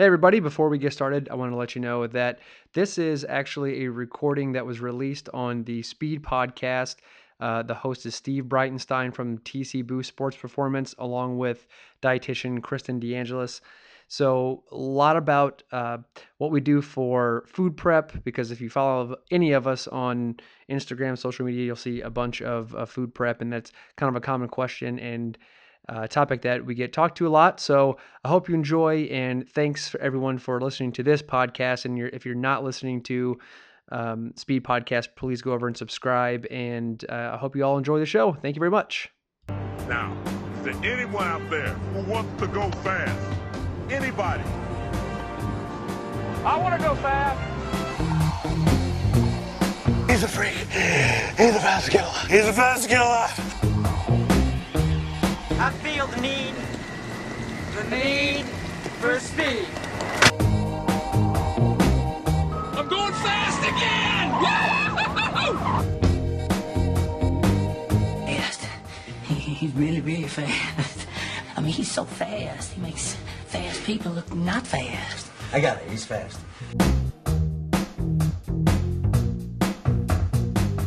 Hey, everybody, before we get started, I want to let you know that this is actually a recording that was released on the Speed Podcast. Uh, the host is Steve Breitenstein from TC Boost Sports Performance, along with dietitian Kristen DeAngelis. So, a lot about uh, what we do for food prep, because if you follow any of us on Instagram, social media, you'll see a bunch of uh, food prep, and that's kind of a common question. And uh, topic that we get talked to a lot. So I hope you enjoy, and thanks for everyone for listening to this podcast. And you're, if you're not listening to um, Speed Podcast, please go over and subscribe. And uh, I hope you all enjoy the show. Thank you very much. Now, is there anyone out there who wants to go fast? Anybody? I want to go fast. He's a freak. He's a fast killer. He's a fast kid alive. I feel the need, the need for speed. I'm going fast again! Fast. He's really, really fast. I mean, he's so fast. He makes fast people look not fast. I got it. He's fast.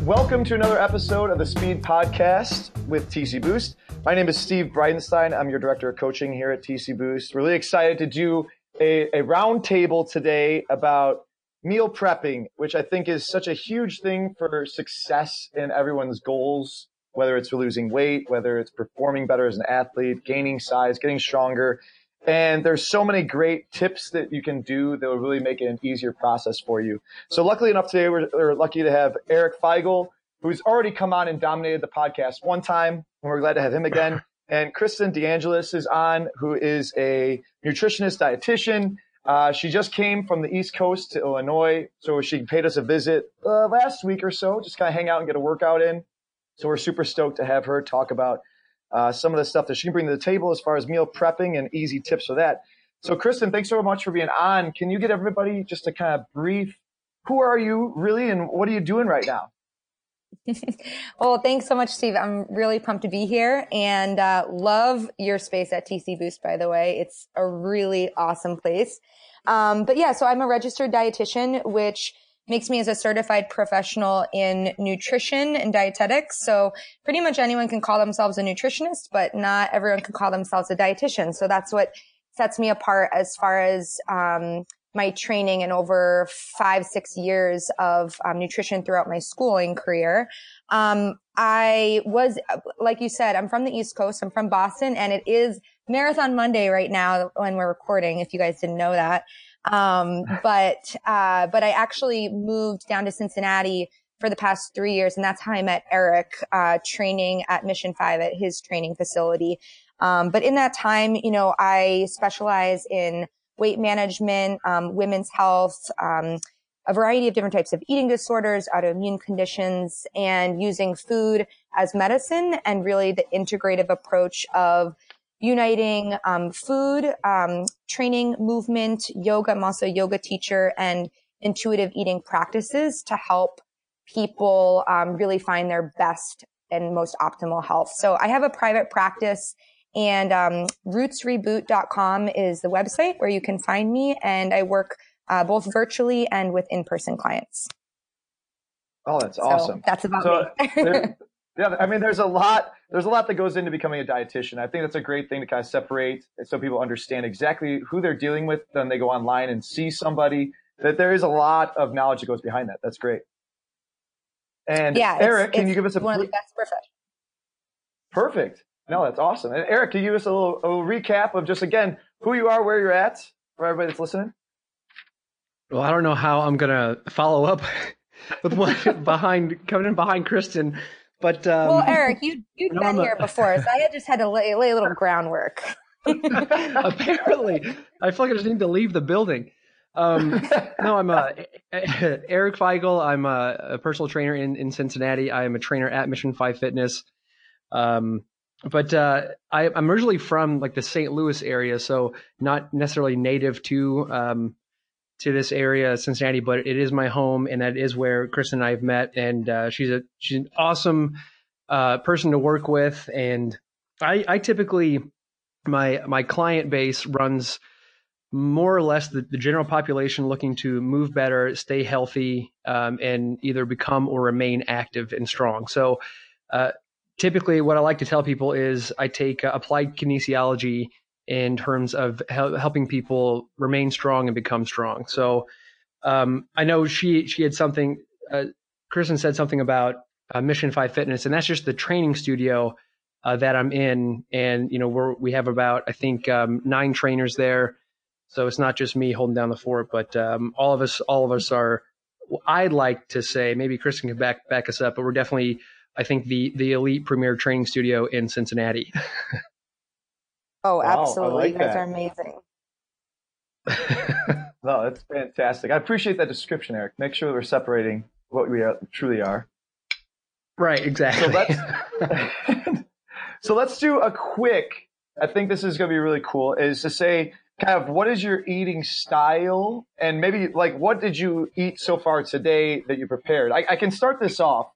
Welcome to another episode of the Speed Podcast with TC Boost. My name is Steve Breitenstein. I'm your director of coaching here at TC Boost. Really excited to do a, a roundtable today about meal prepping, which I think is such a huge thing for success in everyone's goals, whether it's losing weight, whether it's performing better as an athlete, gaining size, getting stronger. And there's so many great tips that you can do that will really make it an easier process for you. So luckily enough today, we're, we're lucky to have Eric Feigl, who's already come on and dominated the podcast one time, and we're glad to have him again. And Kristen DeAngelis is on, who is a nutritionist dietitian. Uh, she just came from the East Coast to Illinois, so she paid us a visit uh, last week or so, just kind of hang out and get a workout in. So we're super stoked to have her talk about uh, some of the stuff that she can bring to the table as far as meal prepping and easy tips for that. So, Kristen, thanks so much for being on. Can you get everybody just to kind of brief who are you really and what are you doing right now? well, thanks so much, Steve. I'm really pumped to be here and uh, love your space at TC Boost, by the way. It's a really awesome place. Um, but yeah, so I'm a registered dietitian, which makes me as a certified professional in nutrition and dietetics. So pretty much anyone can call themselves a nutritionist, but not everyone can call themselves a dietitian. So that's what sets me apart as far as um, my training and over five, six years of um, nutrition throughout my schooling career. Um, I was, like you said, I'm from the East Coast. I'm from Boston and it is Marathon Monday right now when we're recording, if you guys didn't know that. Um, but, uh, but I actually moved down to Cincinnati for the past three years. And that's how I met Eric, uh, training at Mission Five at his training facility. Um, but in that time, you know, I specialize in weight management, um, women's health, um, a variety of different types of eating disorders, autoimmune conditions, and using food as medicine and really the integrative approach of uniting um, food, um, training, movement, yoga. I'm also a yoga teacher and intuitive eating practices to help people um, really find their best and most optimal health. So I have a private practice and um, rootsreboot.com is the website where you can find me. And I work uh, both virtually and with in-person clients. Oh, that's So awesome. that's about So, me. there- yeah, I mean, there's a lot. There's a lot that goes into becoming a dietitian. I think that's a great thing to kind of separate, so people understand exactly who they're dealing with. Then they go online and see somebody. That there is a lot of knowledge that goes behind that. That's great. And yeah, it's- Eric, can it's you give us a one of br- the best professions. perfect? No, that's awesome. And Eric, can you give us a little, a little recap of just again who you are, where you're at, for everybody that's listening? Well, I don't know how I'm going to follow up with what behind coming in behind Kristen. But um, well, Eric, you you've no, been I'm a- here before, so I just had to lay, lay a little groundwork. apparently, I feel like I just need to leave the building. Um, no, I'm uh, Eric Feigl. I'm a, a personal trainer in, in Cincinnati. I am a trainer at Mission Five Fitness. Um, but uh, I, I'm originally from like the St. Louis area, so not necessarily native to um, to this area, Cincinnati, but it is my home, and that is where Kristen and I have met. And uh, she's a she's an awesome uh, person to work with, and I, I typically my my client base runs more or less the, the general population looking to move better, stay healthy, um, and either become or remain active and strong. So, uh, typically, what I like to tell people is I take uh, applied kinesiology in terms of hel- helping people remain strong and become strong. So, um, I know she she had something. Uh, Kristen said something about uh, Mission Five Fitness, and that's just the training studio uh, that I'm in. And you know, we're we have about I think um, nine trainers there. So it's not just me holding down the fort, but um, all of us, all of us are. I'd like to say maybe Kristen can back back us up, but we're definitely, I think the the elite premier training studio in Cincinnati. Oh, Wow, absolutely. like you guys that. are amazing. No, that's fantastic. I appreciate that description, Eric. Make sure we're separating what we are, truly are. right, exactly. So let's so let's do a quick. I think this is going to be really cool. Is to say kind of what is your eating style, and maybe like what did you eat so far today that you prepared? I, I can start this off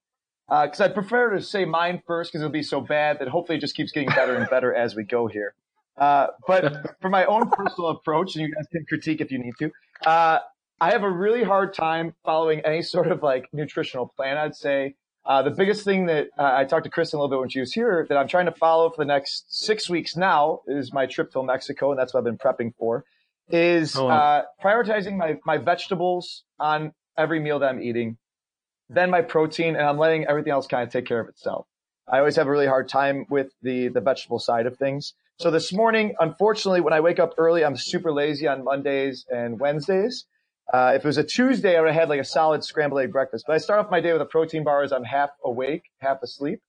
because I'd prefer to say mine first because it'll be so bad that hopefully it just keeps getting better and better as we go here. Uh, but for my own personal approach, and you guys can critique if you need to. Uh, I have a really hard time following any sort of like nutritional plan. I'd say uh, the biggest thing that uh, I talked to Kristen a little bit when she was here that I'm trying to follow for the next six weeks now is my trip to Mexico, and that's what I've been prepping for. Is Oh, wow. uh, prioritizing my my vegetables on every meal that I'm eating, then my protein, and I'm letting everything else kind of take care of itself. I always have a really hard time with the the vegetable side of things. So this morning, unfortunately, when I wake up early, I'm super lazy on Mondays and Wednesdays. Uh, if it was a Tuesday, I would have had like a solid scrambled egg breakfast. But I start off my day with a protein bar as I'm half awake, half asleep.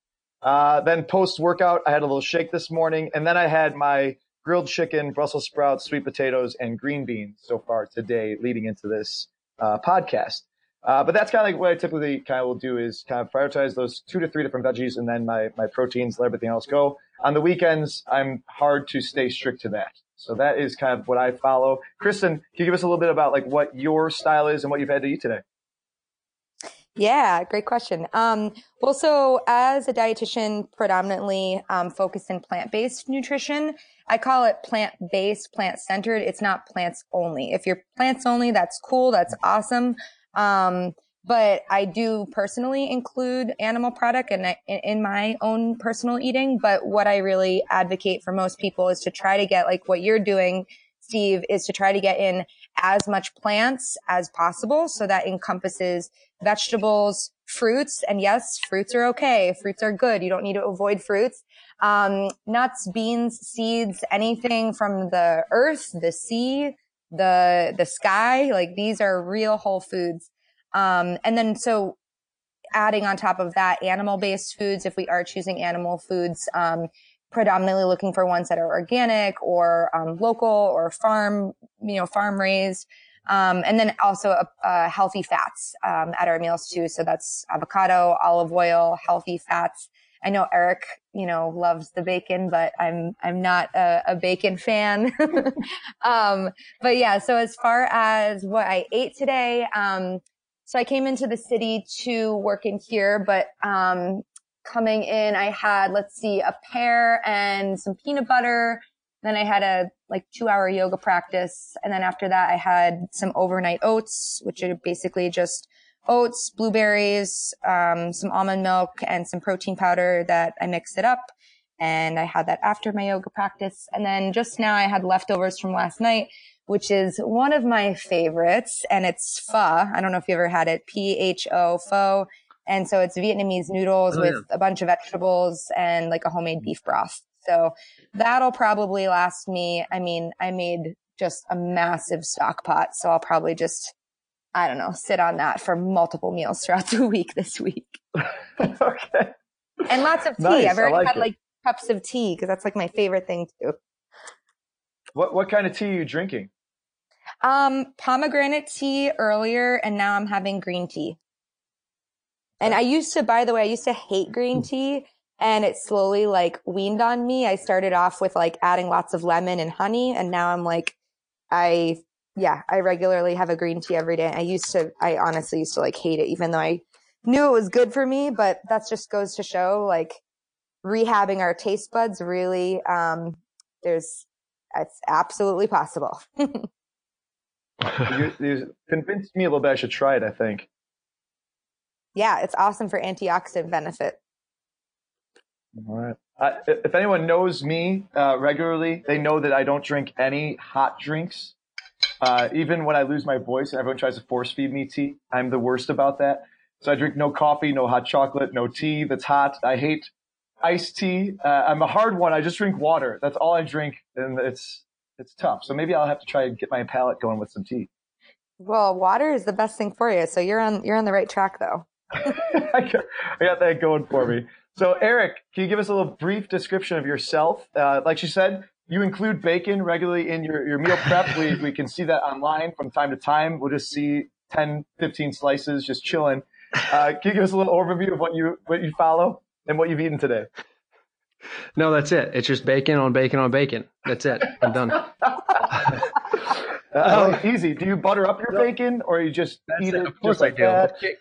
Uh, then post workout, I had a little shake this morning, and then I had my grilled chicken, Brussels sprouts, sweet potatoes, and green beans so far today, leading into this uh, podcast. Uh, but that's kind of like what I typically kind of will do is kind of prioritize those two to three different veggies and then my, my proteins, let everything else go. On the weekends, I'm hard to stay strict to that. So that is kind of what I follow. Kristen, can you give us a little bit about like what your style is and what you've had to eat today? Yeah, great question. Um, well, so as a dietitian, predominantly um, focused in plant-based nutrition, I call it plant-based, plant-centered. It's not plants only. If you're plants only, that's cool. That's awesome. Um, but I do personally include animal product in, in my own personal eating. But what I really advocate for most people is to try to get like what you're doing, Steve, is to try to get in as much plants as possible. So that encompasses vegetables, fruits, and yes, fruits are okay. Fruits are good. You don't need to avoid fruits. Um, nuts, beans, seeds, anything from the earth, the sea, the, the sky. Like these are real whole foods. Um, and then so adding on top of that animal based foods, if we are choosing animal foods, um, predominantly looking for ones that are organic or um, local or farm, you know, farm raised. Um, and then also uh, uh, healthy fats um, at our meals too. So that's avocado, olive oil, healthy fats. I know Eric, you know, loves the bacon, but I'm I'm not a, a bacon fan. um, but yeah, so as far as what I ate today, um, so I came into the city to work in here, but um, coming in, I had let's see, a pear and some peanut butter. Then I had a like two hour yoga practice. And then after that, I had some overnight oats, which are basically just oats, blueberries, um, some almond milk and some protein powder that I mixed it up. And I had that after my yoga practice. And then just now I had leftovers from last night, which is one of my favorites. And it's pho. I don't know if you ever had it. P-H-O, pho. And so it's Vietnamese noodles Oh, with yeah. a bunch of vegetables and like a homemade beef broth. So that'll probably last me. I mean, I made just a massive stock pot. So I'll probably just, I don't know, sit on that for multiple meals throughout the week this week. okay. and lots of tea. Nice, I've already like had it. like cups of tea because that's like my favorite thing too. What what kind of tea are you drinking? Um, pomegranate tea earlier, and now I'm having green tea. And I used to, by the way, I used to hate green tea, and it slowly like weaned on me. I started off with like adding lots of lemon and honey, and now I'm like, I yeah, I regularly have a green tea every day. I used to, I honestly used to like hate it, even though I knew it was good for me. But that just goes to show like rehabbing our taste buds really. Um, there's it's absolutely possible. You, you convinced me a little bit. I should try it. I think. yeah, it's awesome for antioxidant benefit. All right. Uh, if anyone knows me uh, regularly, they know that I don't drink any hot drinks. Uh, even when I lose my voice and everyone tries to force feed me tea, I'm the worst about that. So I drink no coffee, no hot chocolate, no tea that's hot. I hate iced tea. Uh, I'm a hard one. I just drink water. That's all I drink, and it's it's tough. So maybe I'll have to try and get my palate going with some tea. Well, water is the best thing for you, so you're on you're on the right track though. I got, I got that going for me. So, Eric, can you give us a little brief description of yourself? Uh, like she said, you include bacon regularly in your, your meal prep. We, we can see that online from time to time. We'll just see 10, 15 slices just chilling. Uh, can you give us a little overview of what you, what you follow and what you've eaten today? No, that's it. It's just bacon on bacon on bacon. That's it. I'm done. Uh, like, easy. Do you butter up your bacon or you just eat it. it Of course just like I do. that? K-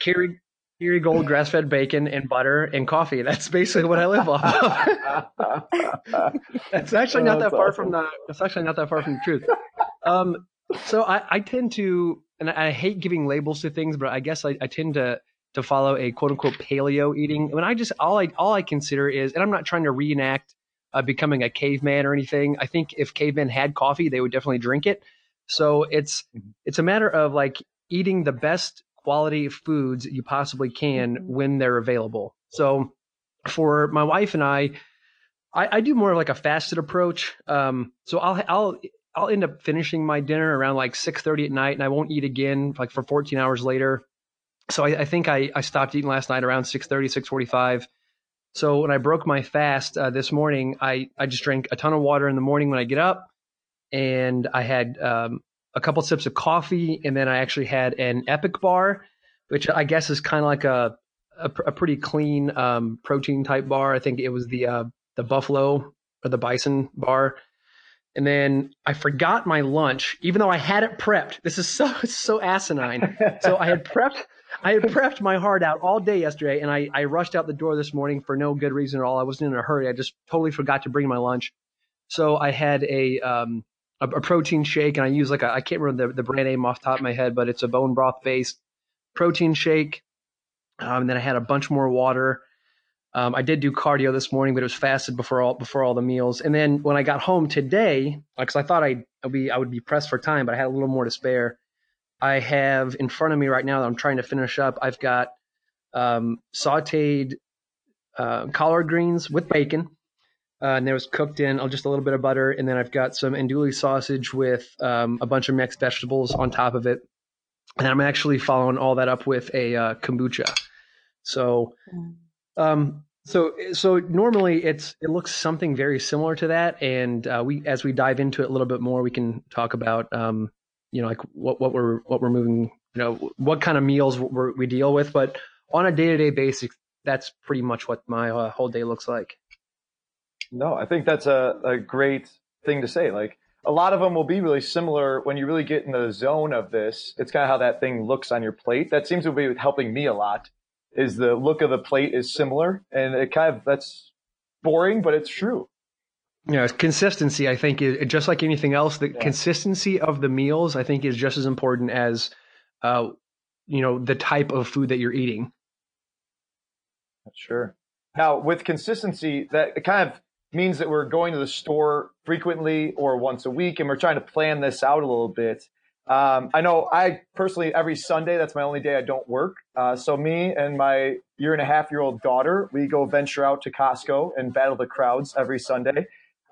Kerrygold grass fed bacon and butter and coffee. That's basically what I live off of. That's actually not that far from the. That's actually not that far from the truth. Um, so I, I tend to, and I hate giving labels to things, but I guess I, I tend to to follow a quote unquote paleo eating. When I just all I all I consider is, and I'm not trying to reenact uh, becoming a caveman or anything. I think if cavemen had coffee, they would definitely drink it. So it's it's a matter of like eating the best quality foods you possibly can when they're available. So for my wife and I, I, I do more of like a fasted approach. Um, so I'll I'll I'll end up finishing my dinner around like six thirty at night, and I won't eat again like for fourteen hours later. So I, I think I, I stopped eating last night around 6.30, 6.45. So when I broke my fast uh, this morning, I, I just drank a ton of water in the morning when I get up, and I had um, a couple sips of coffee, and then I actually had an Epic bar, which I guess is kind of like a, a a pretty clean um, protein type bar. I think it was the uh, the buffalo or the bison bar. And then I forgot my lunch, even though I had it prepped. This is so so asinine. So I had prepped I had prepped my heart out all day yesterday, and I, I rushed out the door this morning for no good reason at all. I wasn't in a hurry. I just totally forgot to bring my lunch. So I had a um, a, a protein shake, and I use like I can't remember the, the brand name off the top of my head, but it's a bone broth based protein shake. Um, and then I had a bunch more water. Um, I did do cardio this morning, but it was fasted before all before all the meals. And then when I got home today, because I thought I'd, I'd be I would be pressed for time, but I had a little more to spare. I have in front of me right now that I'm trying to finish up. I've got um, sautéed uh, collard greens with bacon, uh, and there was cooked in uh, just a little bit of butter, and then I've got some andouille sausage with um, a bunch of mixed vegetables on top of it, and I'm actually following all that up with a uh, kombucha. So, um, so so normally it's it looks something very similar to that, and uh, we as we dive into it a little bit more, we can talk about um, you know like what what we're what we're moving you know what kind of meals we're, we deal with, but on a day to day basis, that's pretty much what my uh, whole day looks like. No, I think that's a, a great thing to say. Like a lot of them will be really similar when you really get in the zone of this. It's kind of how that thing looks on your plate. That seems to be helping me a lot. Is the look of the plate is similar, and it kind of that's boring, but it's true. You know, consistency. I think is just like anything else. The Yeah. consistency of the meals, I think, is just as important as, uh, you know, the type of food that you're eating. Sure. Now, with consistency, that kind of means that we're going to the store frequently or once a week, and we're trying to plan this out a little bit. Um, I know I personally, every Sunday, that's my only day I don't work. Uh, so me and my year and a half year old daughter, we go venture out to Costco and battle the crowds every Sunday.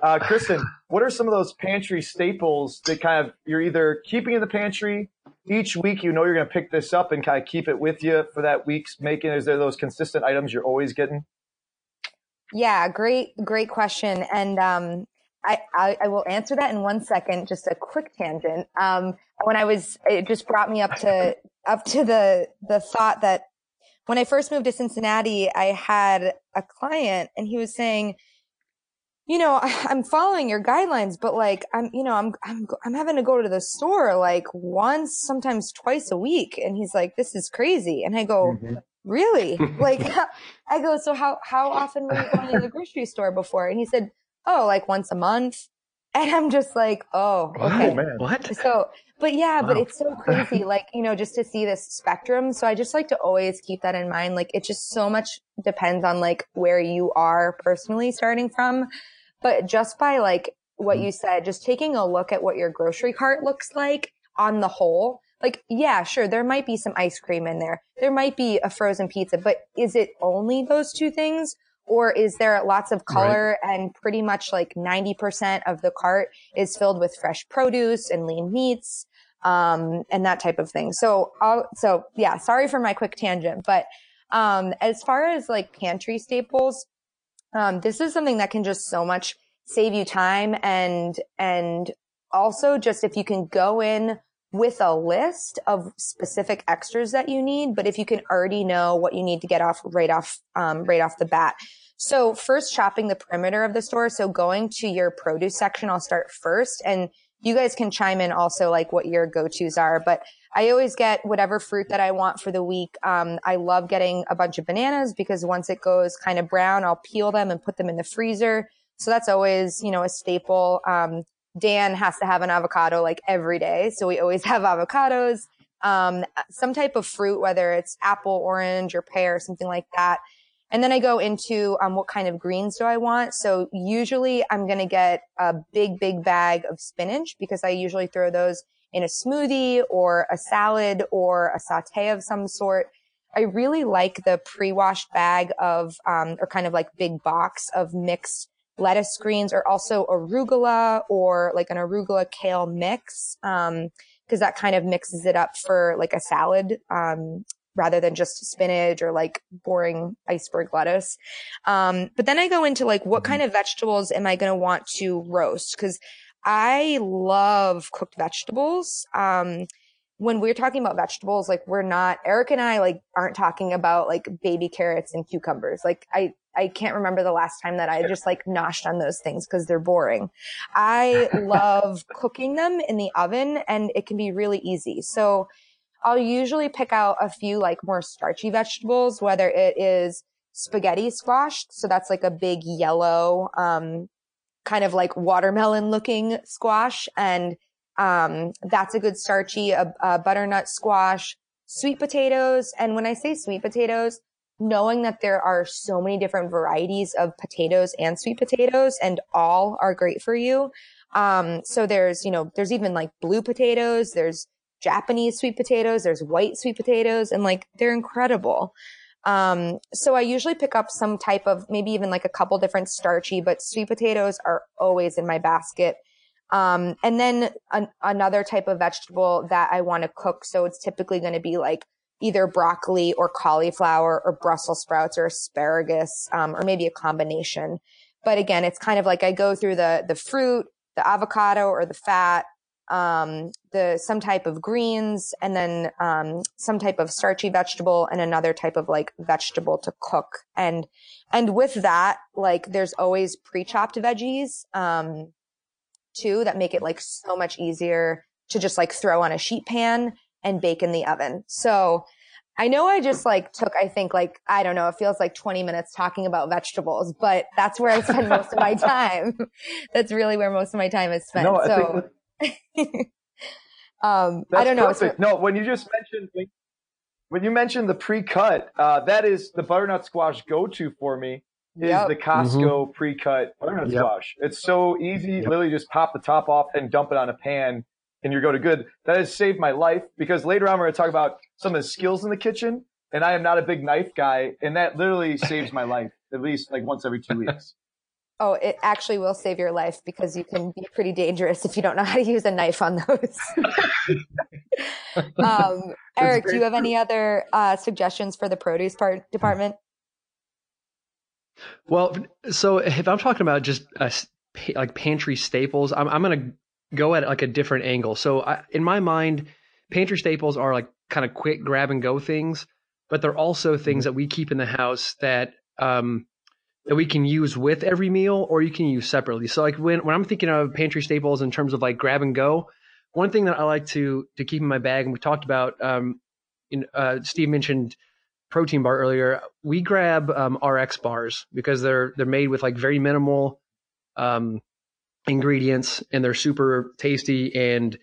Uh, Kristen, what are some of those pantry staples that kind of you're either keeping in the pantry each week? You know you're going to pick this up and kind of keep it with you for that week's making. Is there those consistent items you're always getting? Yeah, great, great question. And um, I, I, I, will answer that in one second. Just a quick tangent. Um, when I was, it just brought me up to up to the the thought that when I first moved to Cincinnati, I had a client, and he was saying, you know, I'm following your guidelines, but like, I'm, you know, I'm, I'm, I'm having to go to the store like once, sometimes twice a week. And he's like, this is crazy. And I go, mm-hmm. Really? like, I go, so how, how often were you going to the grocery store before? And he said, oh, like once a month. And I'm just like, oh, okay. Oh, man. What? So, but yeah, wow. but it's so crazy, like, you know, just to see this spectrum. So I just like to always keep that in mind. Like, it just so much depends on like where you are personally starting from. But just by like what mm-hmm. you said, just taking a look at what your grocery cart looks like on the whole, like, yeah, sure, there might be some ice cream in there. There might be a frozen pizza, but is it only those two things? Or is there lots of color right. and pretty much like 90% of the cart is filled with fresh produce and lean meats, um, and that type of thing. So, I'll, so yeah, sorry for my quick tangent, but, um, as far as like pantry staples, um, this is something that can just so much save you time and, and also just if you can go in with a list of specific extras that you need, but if you can already know what you need to get off right off, um, right off the bat. So first shopping the perimeter of the store. So going to your produce section, I'll start first and you guys can chime in also like what your go-tos are, but I always get whatever fruit that I want for the week. Um, I love getting a bunch of bananas because once it goes kind of brown, I'll peel them and put them in the freezer. So that's always, you know, a staple. Um, Dan has to have an avocado like every day. So we always have avocados. Um, some type of fruit, whether it's apple, orange, or pear, something like that. And then I go into um, what kind of greens do I want. So usually I'm going to get a big, big bag of spinach because I usually throw those in a smoothie or a salad or a saute of some sort. I really like the pre-washed bag of, um, or kind of like big box of mixed lettuce greens or also arugula or like an arugula kale mix. Um, cause that kind of mixes it up for like a salad, um, rather than just spinach or like boring iceberg lettuce. Um, but then I go into like, what kind of vegetables am I going to want to roast? Cause I love cooked vegetables. Um, when we're talking about vegetables, like we're not, Eric and I like aren't talking about like baby carrots and cucumbers. Like I, I can't remember the last time that I just like noshed on those things because they're boring. I love cooking them in the oven and it can be really easy. So I'll usually pick out a few like more starchy vegetables, whether it is spaghetti squash. So that's like a big yellow, um, kind of like watermelon looking squash. And, um, that's a good starchy, a, a butternut squash, sweet potatoes. And when I say sweet potatoes, knowing that there are so many different varieties of potatoes and sweet potatoes and all are great for you. Um, so there's, you know, there's even like blue potatoes. There's Japanese sweet potatoes, there's white sweet potatoes, and like they're incredible. Um, so I usually pick up some type of maybe even like a couple different starchy, but sweet potatoes are always in my basket. Um, and then an, another type of vegetable that I want to cook. So it's typically going to be like either broccoli or cauliflower or Brussels sprouts or asparagus, um, or maybe a combination. But again, it's kind of like I go through the, the fruit, the avocado or the fat, um, the some type of greens, and then um, some type of starchy vegetable, and another type of like vegetable to cook. And and with that, like there's always pre-chopped veggies um, too that make it like so much easier to just like throw on a sheet pan and bake in the oven. So I know I just like took, I think like, I don't know, it feels like 20 minutes talking about vegetables, but that's where I spend most of my time. that's really where most of my time is spent. No, so um, I don't know. Perfect. No, when you just mentioned when you mentioned the pre-cut, uh, that is the butternut squash go-to for me. Is yep. the Costco mm-hmm. pre-cut butternut yep. squash? It's so easy. Yep. Literally, just pop the top off and dump it on a pan, and you're go to good. That has saved my life because later on we're going to talk about some of the skills in the kitchen, and I am not a big knife guy, and that literally saves my life at least like once every two weeks. Oh, it actually will save your life because you can be pretty dangerous if you don't know how to use a knife on those. um, Eric, do you have any other uh, suggestions for the produce part department? Well, so if I'm talking about just uh, like pantry staples, I'm, I'm going to go at like a different angle. So I, in my mind, pantry staples are like kind of quick grab and go things, but they're also things mm-hmm. that we keep in the house that um, that we can use with every meal or you can use separately. So like when, when I'm thinking of pantry staples in terms of like grab and go, one thing that I like to to keep in my bag, and we talked about, um, in, uh, Steve mentioned protein bar earlier. We grab um, RX bars because they're they're made with like very minimal um, ingredients and they're super tasty. And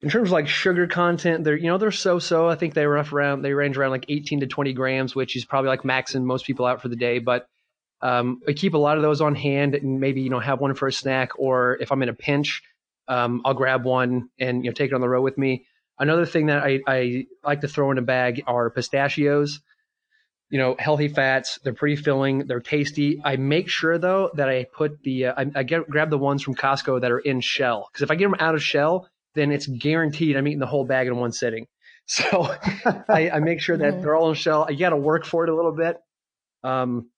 in terms of like sugar content, they're you know they're so so. I think they rough around they range around like 18 to 20 grams, which is probably like maxing most people out for the day, but um, I keep a lot of those on hand and maybe, you know, have one for a snack or if I'm in a pinch, um, I'll grab one and, you know, take it on the road with me. Another thing that I, I like to throw in a bag are pistachios. You know, healthy fats. They're pretty filling. They're tasty. I make sure though that I put the uh, I, I get grab the ones from Costco that are in shell because if I get them out of shell, then it's guaranteed I'm eating the whole bag in one sitting. So I, I, make sure that mm-hmm. they're all in shell. I got to work for it a little bit. Um,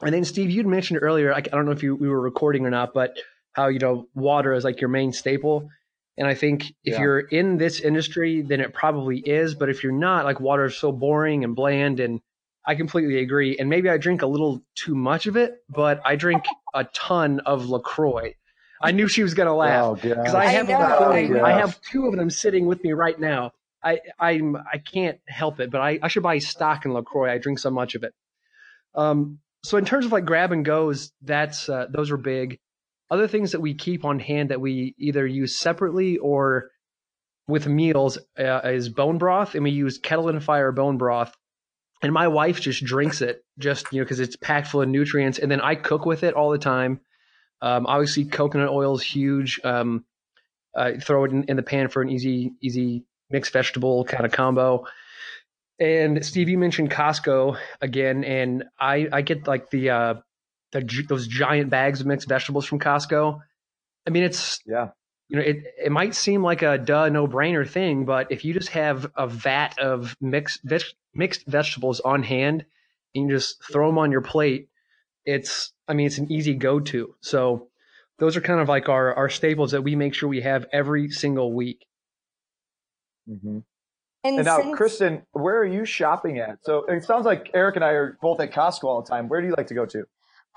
and then Steve, you'd mentioned earlier, I, I don't know if you we were recording or not, but how you know water is like your main staple. And I think if yeah. you're in this industry, then it probably is. But if you're not, like water is so boring and bland, and I completely agree. And maybe I drink a little too much of it, but I drink a ton of Lacroix. I knew she was gonna laugh because oh, I have I, I have two of them sitting with me right now. I I'm I can't help it, but I, I should buy stock in Lacroix. I drink so much of it. Um, so in terms of like grab and goes, that's uh, those are big. Other things that we keep on hand that we either use separately or with meals uh, is bone broth, and we use Kettle and Fire bone broth. And my wife just drinks it, just you know, because it's packed full of nutrients. And then I cook with it all the time. Um, obviously, coconut oil is huge. Um, throw it in, in the pan for an easy, easy mixed vegetable kind of combo. And Steve, you mentioned Costco again, and I I get like the uh the those giant bags of mixed vegetables from Costco. I mean, it's yeah. You know, it it might seem like a duh no brainer thing, but if you just have a vat of mixed mixed vegetables on hand and you just throw them on your plate, it's I mean it's an easy go to. So those are kind of like our our staples that we make sure we have every single week. Mm-hmm. And, and now, since, Kristen, where are you shopping at? So it sounds like Eric and I are both at Costco all the time. Where do you like to go to?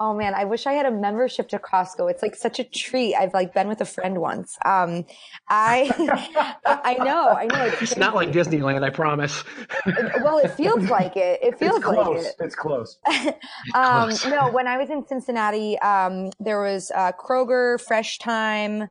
Oh man, I wish I had a membership to Costco. It's like such a treat. I've like been with a friend once. Um, I, I know, I know. It's, it's not like Disneyland, I promise. well, it feels like it. It feels it's like it. It's close. um, close. no, when I was in Cincinnati, um, there was uh, Kroger, Fresh Thyme,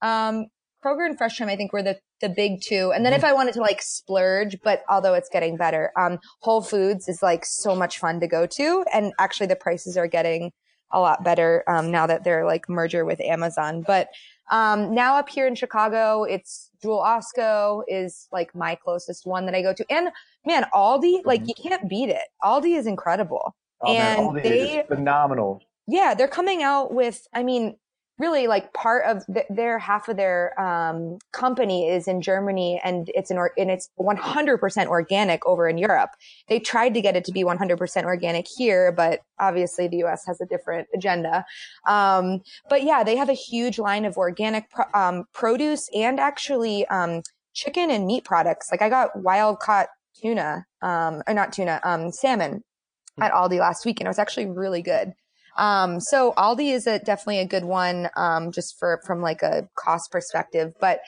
um, Kroger and Fresh Thyme, I think were the, the big two. And then if mm-hmm. I wanted to like splurge, but although it's getting better, um, Whole Foods is like so much fun to go to. And actually the prices are getting a lot better, um, now that they're like merger with Amazon. But, um, now up here in Chicago, it's Jewel Osco is like my closest one that I go to. And man, Aldi, like mm-hmm. you can't beat it. Aldi is incredible. Oh, and man, they, phenomenal. Yeah, they're coming out with, I mean, really like part of the, their half of their um, company is in Germany and it's an or, and it's 100% organic over in Europe. They tried to get it to be 100% organic here, but obviously the US has a different agenda. Um, but yeah, they have a huge line of organic pro- um, produce and actually um, chicken and meat products. Like I got wild caught tuna, um, or not tuna, um, salmon at Aldi last week and it was actually really good. Um, so Aldi is a, definitely a good one, um, just for, from like a cost perspective. But,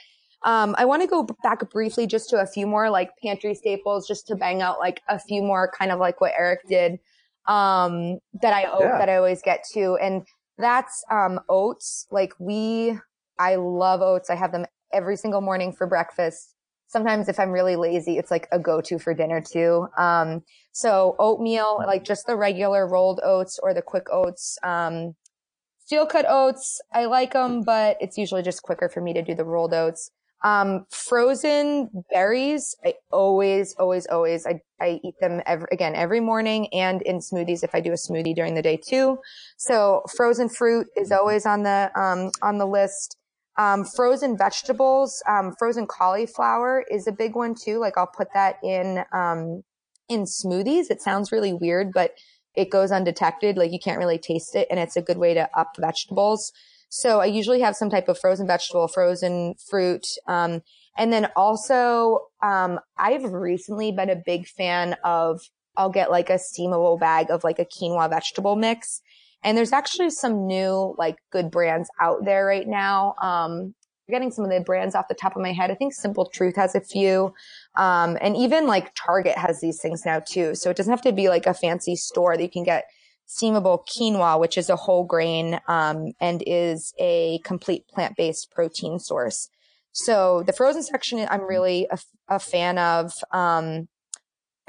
um, I want to go back briefly just to a few more like pantry staples, just to bang out like a few more kind of like what Eric did, um, that I, yeah. that I always get to. And that's, um, oats. Like we, I love oats. I have them every single morning for breakfast sometimes if I'm really lazy, it's like a go-to for dinner too. Um, so oatmeal, like just the regular rolled oats or the quick oats. Um, steel cut oats, I like them, but it's usually just quicker for me to do the rolled oats. Um, frozen berries, I always, always, always, I, I eat them every, again, every morning and in smoothies if I do a smoothie during the day too. So frozen fruit is always on the, um, on the list. Um, frozen vegetables, um, frozen cauliflower is a big one too. Like I'll put that in, um, in smoothies. It sounds really weird, but it goes undetected. Like you can't really taste it and it's a good way to up vegetables. So I usually have some type of frozen vegetable, frozen fruit. Um, and then also, um, I've recently been a big fan of, I'll get like a steamable bag of like a quinoa vegetable mix. And there's actually some new like good brands out there right now. Um, getting some of the brands off the top of my head. I think Simple Truth has a few. Um, and even like Target has these things now too. So it doesn't have to be like a fancy store that you can get steamable quinoa, which is a whole grain, um, and is a complete plant-based protein source. So the frozen section, I'm really a, a fan of. Um,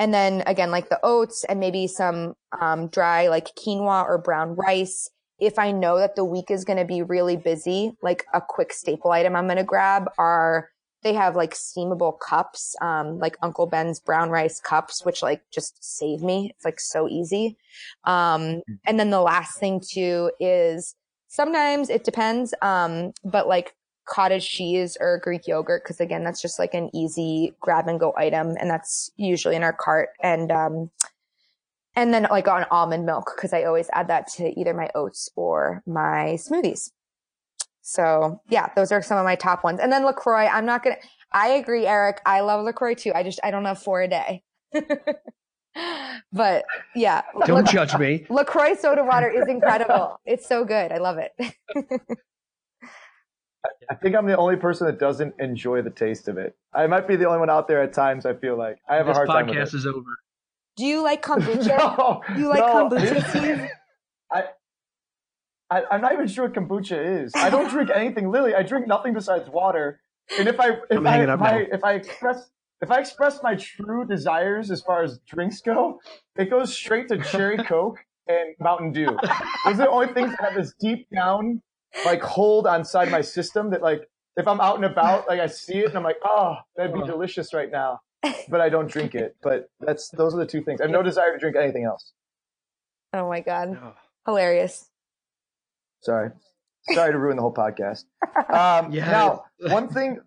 and then again, like the oats and maybe some, um, dry like quinoa or brown rice if I know that the week is going to be really busy, like a quick staple item I'm going to grab are they have like steamable cups, um, like Uncle Ben's brown rice cups, which like just save me. It's like so easy. Um, and then the last thing too is sometimes it depends. Um, but like cottage cheese or Greek yogurt, cause again, that's just like an easy grab and go item. And that's usually in our cart. And, um, and then like on almond milk because I always add that to either my oats or my smoothies. So yeah, those are some of my top ones. And then LaCroix, I'm not going to, I agree, Eric. I love LaCroix too. I just, I don't have four a day. but yeah. Don't La- judge me. LaCroix soda water is incredible. it's so good. I love it. I think I'm the only person that doesn't enjoy the taste of it. I might be the only one out there at times. I feel like I have this a hard time. This podcast is over. Do you like kombucha? no, Do you like no, kombucha, I, I, I'm not even sure what kombucha is. I don't drink anything. Lily. I drink nothing besides water. And if I if I if I, if I express if I express my true desires as far as drinks go, it goes straight to cherry coke and Mountain Dew. Those are the only things that have this deep down like hold on side my system that like if I'm out and about, like I see it and I'm like, oh, that'd be delicious right now but I don't drink it. But that's those are the two things. I have no desire to drink anything else. Oh my god, hilarious! Sorry, sorry to ruin the whole podcast. Um, yeah. Now, one thing.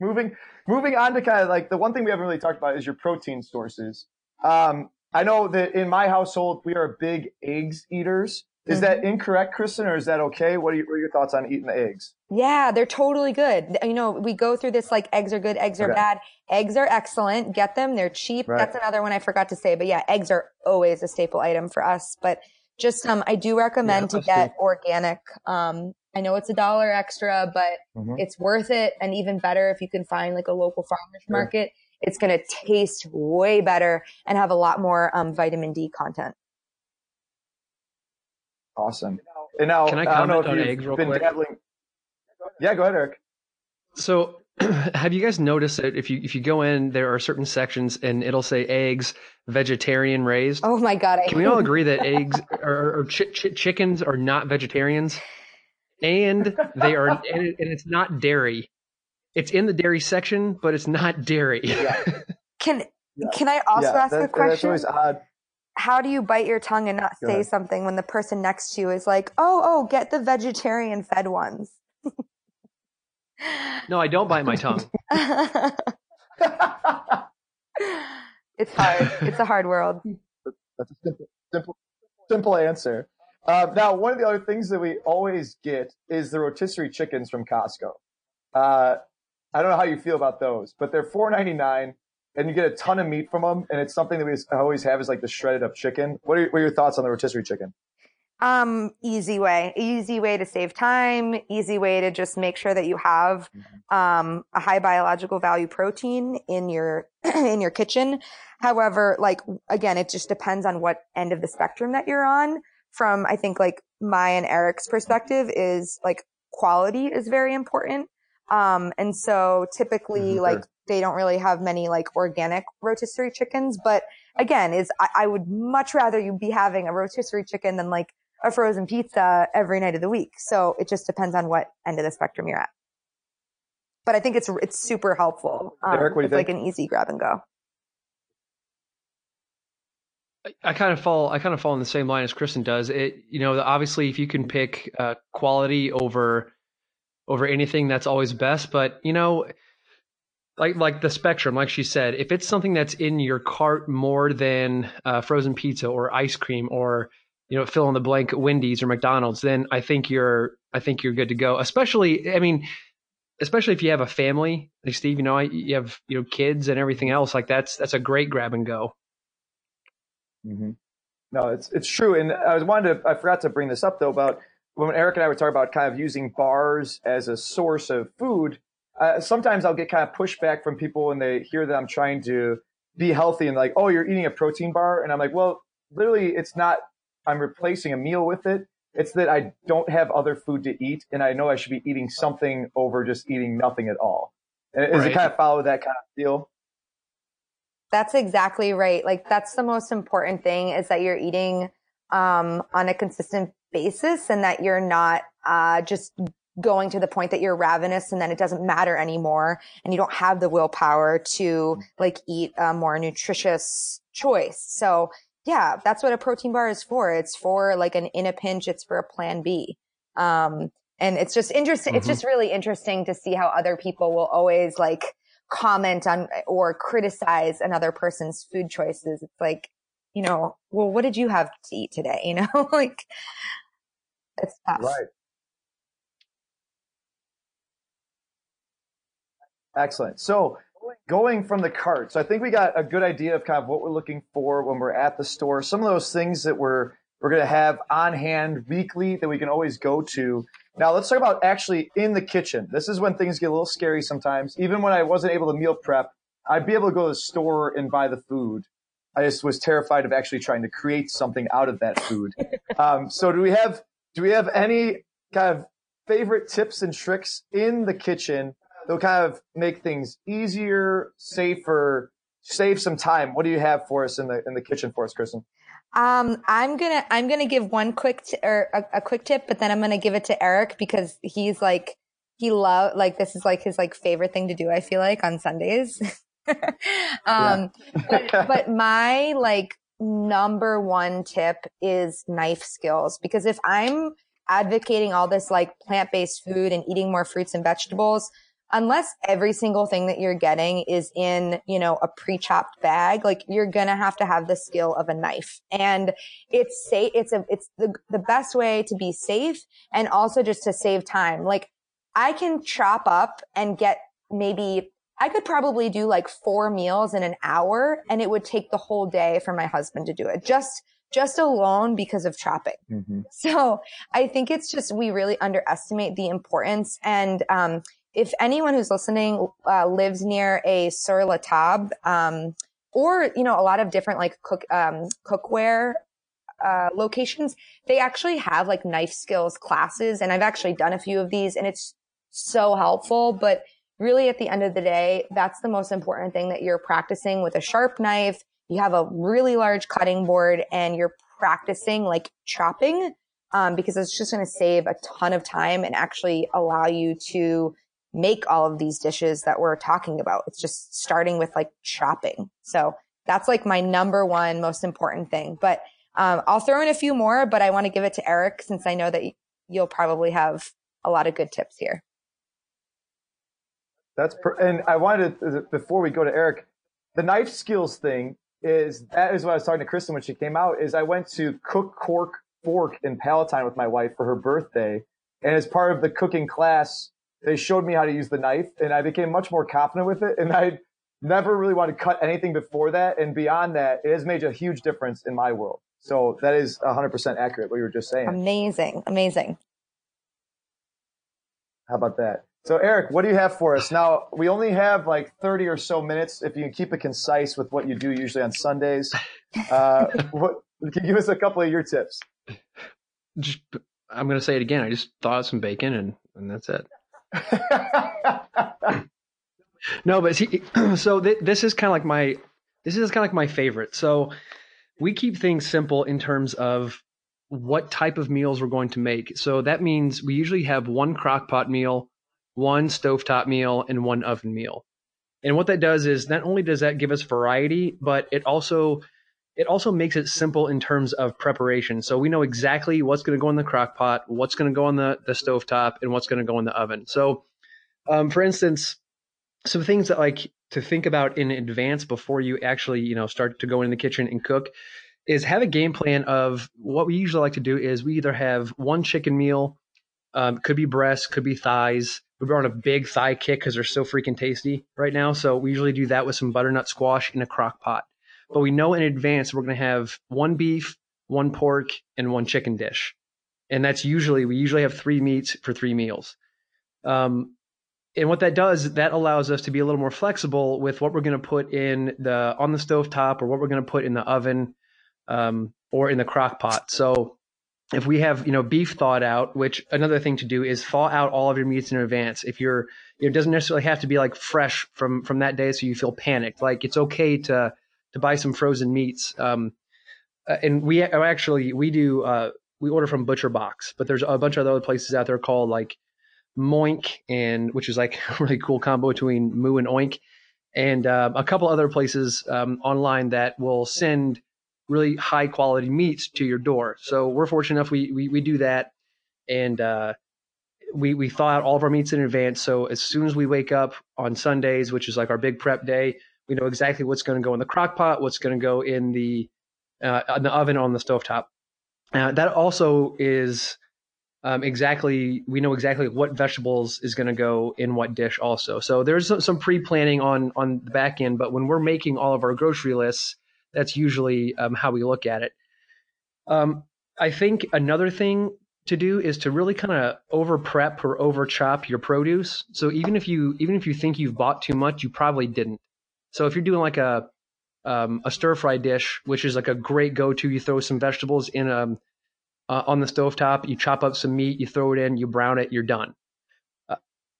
moving moving on to kind of like the one thing we haven't really talked about is your protein sources. Um, I know that in my household we are big eggs eaters. Is that mm-hmm. incorrect, Kristen, or is that okay? What are, you, what are, your thoughts on eating the eggs? Yeah, they're totally good. You know, we go through this like eggs are good, eggs are okay. bad. Eggs are excellent. Get them. They're cheap. Right. That's another one I forgot to say. But yeah, eggs are always a staple item for us. But just, um, I do recommend yeah, to get organic. Um, I know it's a dollar extra, but mm-hmm. it's worth it. And even better if you can find like a local farmer's sure. market. It's going to taste way better and have a lot more, um, vitamin D content. Awesome. And now, can I comment I on eggs real quick? Dabbling... Yeah, go ahead, Eric. So, have you guys noticed that if you if you go in, there are certain sections and it'll say eggs vegetarian raised. Oh my god! I can we all agree that eggs or, or ch- ch- chickens are not vegetarians, and they are, and, it, and, it's not dairy. It's in the dairy section, but it's not dairy. Yeah. Can yeah. can I also yeah, ask that, a question? That's always odd how do you bite your tongue and not Go say ahead. something when the person next to you is like, "Oh, oh, get the vegetarian fed ones." no, I don't bite my tongue. it's hard. It's a hard world. That's a simple, simple, simple answer. Uh, now, one of the other things that we always get is the rotisserie chickens from Costco. Uh, I don't know how you feel about those, but they're four ninety nine and you get a ton of meat from them. And it's something that we always have is like the shredded up chicken. What are, your, what are your thoughts on the rotisserie chicken? Um, easy way, easy way to save time, easy way to just make sure that you have, mm-hmm. um, a high biological value protein in your, in your kitchen. However, like, again, it just depends on what end of the spectrum that you're on. From, I think, like, my and Eric's perspective is like quality is very important. Um, and so typically, mm-hmm. like, they don't really have many like organic rotisserie chickens. But again, is I, I would much rather you be having a rotisserie chicken than like a frozen pizza every night of the week. So it just depends on what end of the spectrum you're at. But I think it's it's super helpful. Um, Eric, what do you it's think? like an easy grab and go. I kind of fall. I kind of fall in the same line as Kristen does. It, you know, obviously, if you can pick uh, quality over over anything, that's always best. But you know, like like the spectrum, like she said, if it's something that's in your cart more than uh, frozen pizza or ice cream or you know fill in the blank Wendy's or McDonald's, then I think you're I think you're good to go. Especially, I mean, especially if you have a family, like Steve, you know, you have you know kids and everything else. Like that's that's a great grab and go. Mm-hmm. No, it's it's true, and I was wanted to I forgot to bring this up though about when Eric and I were talking about kind of using bars as a source of food uh, sometimes I'll get kind of pushback from people when they hear that I'm trying to be healthy and like, oh, you're eating a protein bar. And I'm like, well, literally, it's not, I'm replacing a meal with it. It's that I don't have other food to eat and I know I should be eating something over just eating nothing at all. Is right. it kind of follow that kind of deal? That's exactly right. Like that's the most important thing is that you're eating um, on a consistent basis and that you're not uh, just going to the point that you're ravenous and then it doesn't matter anymore and you don't have the willpower to like eat a more nutritious choice. So yeah, that's what a protein bar is for. It's for like an in a pinch. It's for a plan B. Um, and it's just interesting. Mm-hmm. It's just really interesting to see how other people will always like comment on or criticize another person's food choices. It's like, you know, well, what did you have to eat today? You know, like it's tough. Right. Excellent. So going from the cart, so I think we got a good idea of kind of what we're looking for when we're at the store. Some of those things that we're we're going to have on hand weekly that we can always go to. Now let's talk about actually in the kitchen. This is when things get a little scary sometimes. Even when I wasn't able to meal prep, I'd be able to go to the store and buy the food. I just was terrified of actually trying to create something out of that food. um, so do we have do we have any kind of favorite tips and tricks in the kitchen they'll kind of make things easier, safer, save some time. What do you have for us in the in the kitchen for us, Kristen? Um, I'm gonna I'm gonna give one quick t- or a, a, quick tip, but then I'm gonna give it to Eric because he's like he love like this is like his like favorite thing to do. I feel like on Sundays. um, but, but my like number one tip is knife skills because if I'm advocating all this like plant based food and eating more fruits and vegetables, unless every single thing that you're getting is in, you know, a pre-chopped bag, like you're going to have to have the skill of a knife. And it's safe. It's a, it's the, the best way to be safe and also just to save time. Like I can chop up and get maybe I could probably do like four meals in an hour and it would take the whole day for my husband to do it. Just, just alone because of chopping. Mm-hmm. So I think it's just, we really underestimate the importance and, um, if anyone who's listening uh, lives near a sur la table, um, or you know a lot of different like cook um, cookware uh, locations, they actually have like knife skills classes, and I've actually done a few of these, and it's so helpful. But really, at the end of the day, that's the most important thing that you're practicing with a sharp knife. You have a really large cutting board, and you're practicing like chopping um, because it's just going to save a ton of time and actually allow you to make all of these dishes that we're talking about. It's just starting with like chopping. So that's like my number one most important thing. But um, I'll throw in a few more, but I want to give it to Eric since I know that you'll probably have a lot of good tips here. That's per- and I wanted to, before we go to Eric, the knife skills thing is that is what I was talking to Kristen when she came out. Is I went to Cook Cork Fork in Palatine with my wife for her birthday, and as part of the cooking class, they showed me how to use the knife and I became much more confident with it. And I never really wanted to cut anything before that. And beyond that, it has made a huge difference in my world. So that is 100% accurate what you were just saying. Amazing. Amazing. How about that? So Eric, what do you have for us? Now, we only have like 30 or so minutes. If you can keep it concise with what you do usually on Sundays, uh, what, can you give us a couple of your tips? Just, I'm going to say it again. I just thawed some bacon and, and that's it. No, but see, so th- this is kind of like my this is kind of like my favorite. So we keep things simple in terms of what type of meals we're going to make. So that means we usually have one crock pot meal, one stovetop meal, and one oven meal. And what that does is not only does that give us variety, but it also it also makes it simple in terms of preparation. So we know exactly what's going to go in the crock pot, what's going to go on the, the stove top, and what's going to go in the oven. So, um, for instance, some things that like to think about in advance before you actually you know start to go in the kitchen and cook is have a game plan of what we usually like to do is we either have one chicken meal um, could be breasts, could be thighs we're on a big thigh kick because they're so freaking tasty right now so we usually do that with some butternut squash in a crock pot but we know in advance we're going to have one beef one pork and one chicken dish and that's usually we usually have three meats for three meals um, and what that does, that allows us to be a little more flexible with what we're going to put in the on the stove top or what we're going to put in the oven um, or in the crock pot. So if we have you know beef thawed out, which another thing to do is thaw out all of your meats in advance. If you're it doesn't necessarily have to be like fresh from from that day, so you feel panicked. Like it's okay to to buy some frozen meats. Um, uh, and we actually we do uh, we order from Butcher Box, but there's a bunch of other places out there called like Moink, and which is like a really cool combo between Moo and Oink, and uh, a couple other places um, online that will send really high quality meats to your door. So we're fortunate enough we we, we do that, and uh, we we thaw out all of our meats in advance. So as soon as we wake up on Sundays, which is like our big prep day, we know exactly what's going to go in the crock pot, what's going to go in the uh, in the oven on the stovetop. Uh, that also is um, exactly we know exactly what vegetables is going to go in what dish also. So there's some pre-planning on on the back end but when we're making all of our grocery lists that's usually um, how we look at it. Um, i think another thing to do is to really kind of over prep or over chop your produce. So even if you even if you think you've bought too much you probably didn't so if you're doing like a um, a stir fry dish which is like a great go-to you throw some vegetables in a uh, on the stovetop. You chop up some meat, you throw it in, you brown it, you're done. Uh,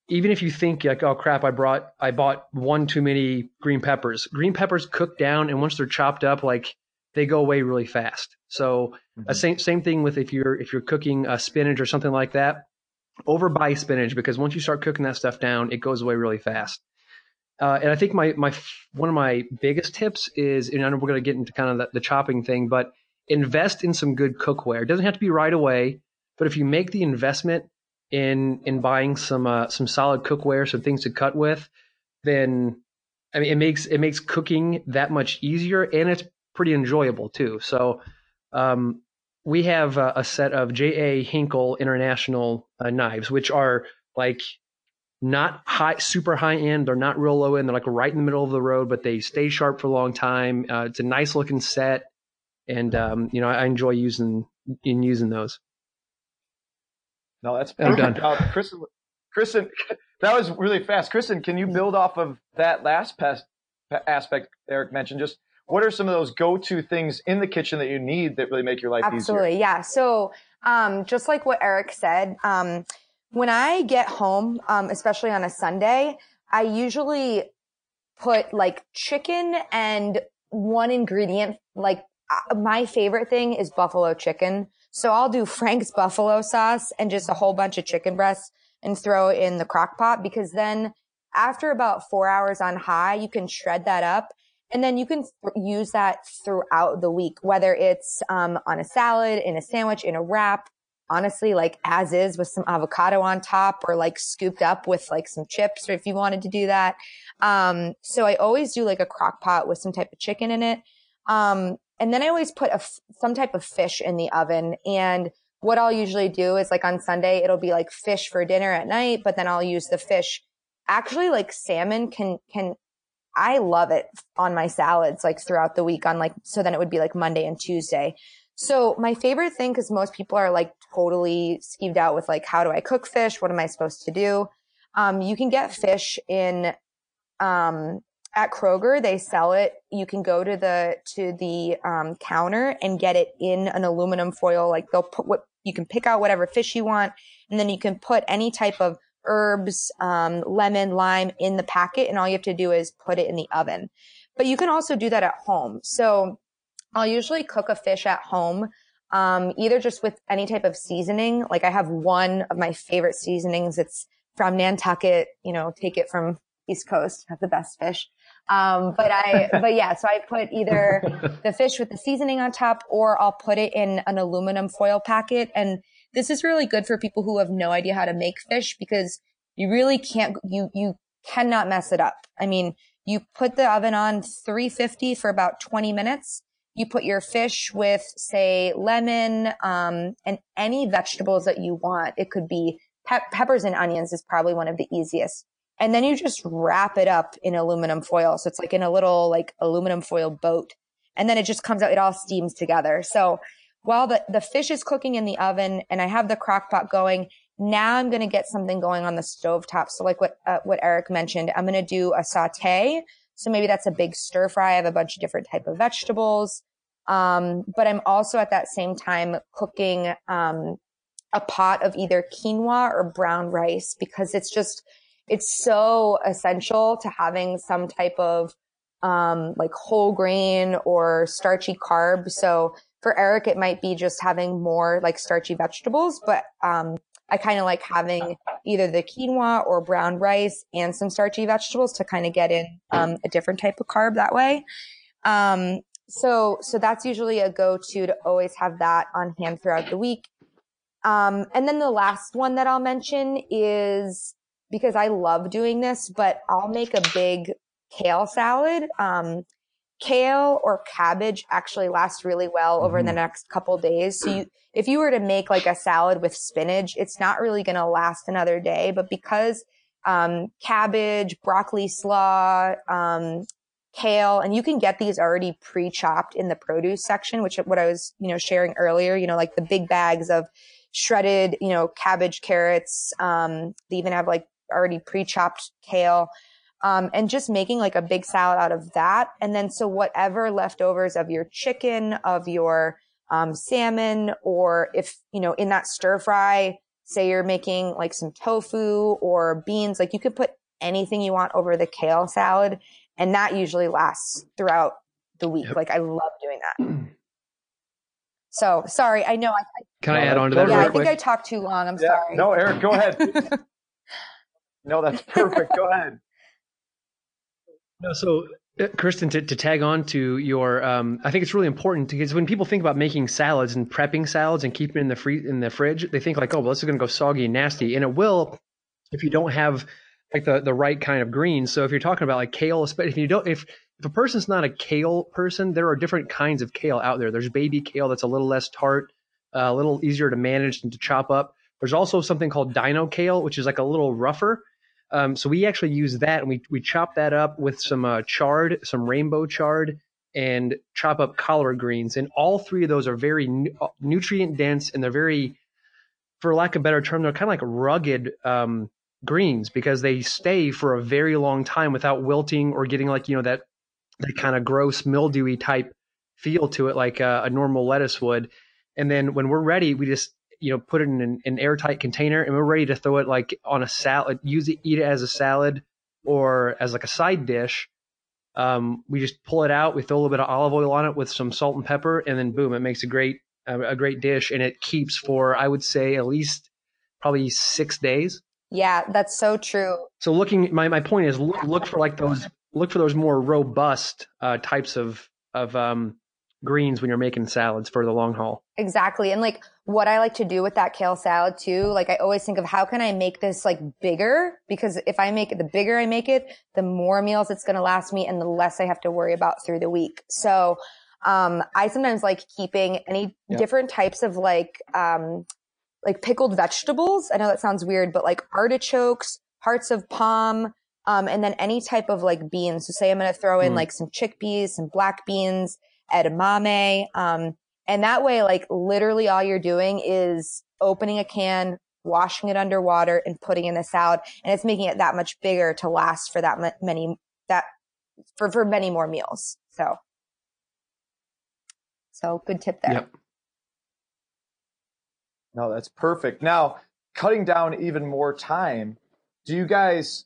even if you think like, oh crap, I brought, I bought one too many green peppers. Green peppers cook down, and once they're chopped up, like they go away really fast. So uh, mm-hmm. uh, same same thing with if you're if you're cooking uh, spinach or something like that. Overbuy spinach because once you start cooking that stuff down, it goes away really fast. Uh, and I think my my one of my biggest tips is, and I know we're going to get into kind of the, the chopping thing, but invest in some good cookware. It doesn't have to be right away, but if you make the investment in in buying some uh, some solid cookware, some things to cut with, then I mean it makes it makes cooking that much easier and it's pretty enjoyable too. So um, we have a, a, set of J.A. Henckels International uh, knives, which are like not high, super high end. They're not real low end. They're like right in the middle of the road, but they stay sharp for a long time. Uh, it's a nice looking set and um, you know I enjoy using in using those. No, that's perfect. I'm done. Uh, Kristen, Kristen, that was really fast. Kristen, can you build off of that last past aspect Eric mentioned? Just what are some of those go-to things in the kitchen that you need that really make your life Absolutely, easier? Absolutely, yeah. So, um, just like what Eric said, um, when I get home, um, especially on a Sunday, I usually put like chicken and one ingredient, like my favorite thing is buffalo chicken. So I'll do Frank's buffalo sauce and just a whole bunch of chicken breasts and throw it in the crock pot because then after about four hours on high, you can shred that up and then you can th- use that throughout the week, whether it's um, on a salad, in a sandwich, in a wrap, honestly, like as is with some avocado on top or like scooped up with like some chips or if you wanted to do that. Um, so I always do like a crock pot with some type of chicken in it. Um, and then I always put a, some type of fish in the oven. And what I'll usually do is like on Sunday, it'll be like fish for dinner at night, but then I'll use the fish. Actually, like salmon can, can, I love it on my salads, like throughout the week on like, so then it would be like Monday and Tuesday. So my favorite thing, cause most people are like totally skeeved out with like, how do I cook fish? What am I supposed to do? Um, you can get fish in, um, at Kroger, they sell it. You can go to the, to the, um, counter and get it in an aluminum foil. Like they'll put what, you can pick out whatever fish you want and then you can put any type of herbs, um, lemon, lime in the packet. And all you have to do is put it in the oven. But you can also do that at home. So I'll usually cook a fish at home. Um, either just with any type of seasoning. Like I have one of my favorite seasonings. It's from Nantucket, you know, take it from East Coast, have the best fish. Um, but I, but yeah, so I put either the fish with the seasoning on top or I'll put it in an aluminum foil packet. And this is really good for people who have no idea how to make fish because you really can't, you, you cannot mess it up. I mean, you put the oven on 350 for about 20 minutes. You put your fish with, say, lemon, um, and any vegetables that you want. It could be pe- peppers and onions is probably one of the easiest. And then you just wrap it up in aluminum foil. So it's like in a little like aluminum foil boat. And then it just comes out, it all steams together. So while the, the fish is cooking in the oven and I have the crock pot going, now I'm going to get something going on the stove top. So like what, uh, what Eric mentioned, I'm going to do a saute. So maybe that's a big stir fry. I have a bunch of different type of vegetables. Um, but I'm also at that same time cooking, um, a pot of either quinoa or brown rice because it's just, it's so essential to having some type of, um, like whole grain or starchy carb. So for Eric, it might be just having more like starchy vegetables, but, um, I kind of like having either the quinoa or brown rice and some starchy vegetables to kind of get in um, a different type of carb that way. Um, so, so that's usually a go-to to always have that on hand throughout the week. Um, and then the last one that I'll mention is because I love doing this, but I'll make a big kale salad. Um, kale or cabbage actually last really well over the next couple days. So you, if you were to make like a salad with spinach, it's not really going to last another day, but because, um, cabbage, broccoli slaw, um, kale, and you can get these already pre-chopped in the produce section, which what I was, you know, sharing earlier, you know, like the big bags of shredded, you know, cabbage, carrots. Um, they even have like already pre-chopped kale. Um, and just making like a big salad out of that. And then so whatever leftovers of your chicken, of your, um, salmon, or if, you know, in that stir fry, say you're making like some tofu or beans, like you could put anything you want over the kale salad. And that usually lasts throughout the week. Yep. Like I love doing that. So sorry, I know. I, Can I, I add on to that? Yeah, I think quick? I talked too long. I'm yeah, sorry. No, Eric, go ahead. no, that's perfect. Go ahead. No, so uh, Kristen, to, to tag on to your, um, I think it's really important because when people think about making salads and prepping salads and keeping in the free in the fridge, they think like, oh, well, this is going to go soggy and nasty, and it will if you don't have like the the right kind of greens. So if you're talking about like kale, especially if you don't, if if a person's not a kale person, there are different kinds of kale out there. There's baby kale that's a little less tart, uh, a little easier to manage and to chop up. There's also something called dino kale, which is like a little rougher. Um, so we actually use that and we, we chop that up with some uh, chard, some rainbow chard, and chop up collard greens. And all three of those are very nu- uh, nutrient dense and they're very, for lack of a better term, they're kind of like rugged um, greens because they stay for a very long time without wilting or getting like, you know, that, that kind of gross mildewy type feel to it like a, a normal lettuce would. And then when we're ready, we just you know, put it in an, an, airtight container and we're ready to throw it like on a salad, use it, eat it as a salad or as like a side dish. Um, we just pull it out. We throw a little bit of olive oil on it with some salt and pepper, and then boom, it makes a great a great dish, and it keeps for I would say at least probably six days. Yeah, that's so true. So looking, my my point is look, look for like those look for those more robust uh, types of of um, greens when you're making salads for the long haul. Exactly. And like what I like to do with that kale salad too, like I always think of how can I make this like bigger? Because if I make it, the bigger I make it, the more meals it's going to last me and the less I have to worry about through the week. So, um, I sometimes like keeping any yeah. different types of like, um, like pickled vegetables. I know that sounds weird, but like artichokes, hearts of palm, um, and then any type of like beans. So say I'm going to throw in mm. like some chickpeas, some black beans, edamame. Um, and that way, like literally all you're doing is opening a can, washing it underwater and putting in the salad. And it's making it that much bigger to last for that many, that for, for many more meals. So, so good tip there. Yep. No, that's perfect. Now, cutting down even more time, do you guys,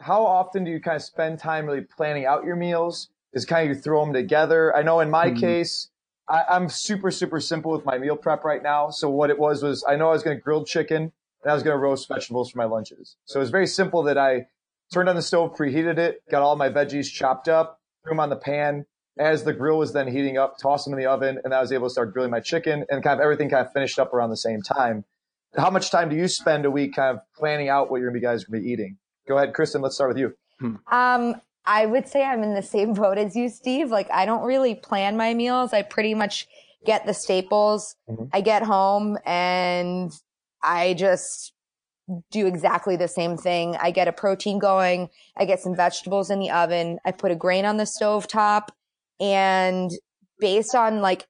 how often do you kind of spend time really planning out your meals? is kind of you throw them together. I know in my mm-hmm. case, I, am super, super simple with my meal prep right now. So what it was was I know I was going to grill chicken and I was going to roast vegetables for my lunches. So it was very simple that I turned on the stove, preheated it, got all my veggies chopped up, threw them on the pan. As the grill was then heating up, tossed them in the oven, and I was able to start grilling my chicken and kind of everything kind of finished up around the same time. How much time do you spend a week kind of planning out what you're going to be guys going to be eating? Go ahead, Kristen. Let's start with you. Um, I would say I'm in the same boat as you, Steve. Like I don't really plan my meals. I pretty much get the staples. Mhm. I get home and I just do exactly the same thing. I get a protein going. I get some vegetables in the oven. I put a grain on the stove top and based on like,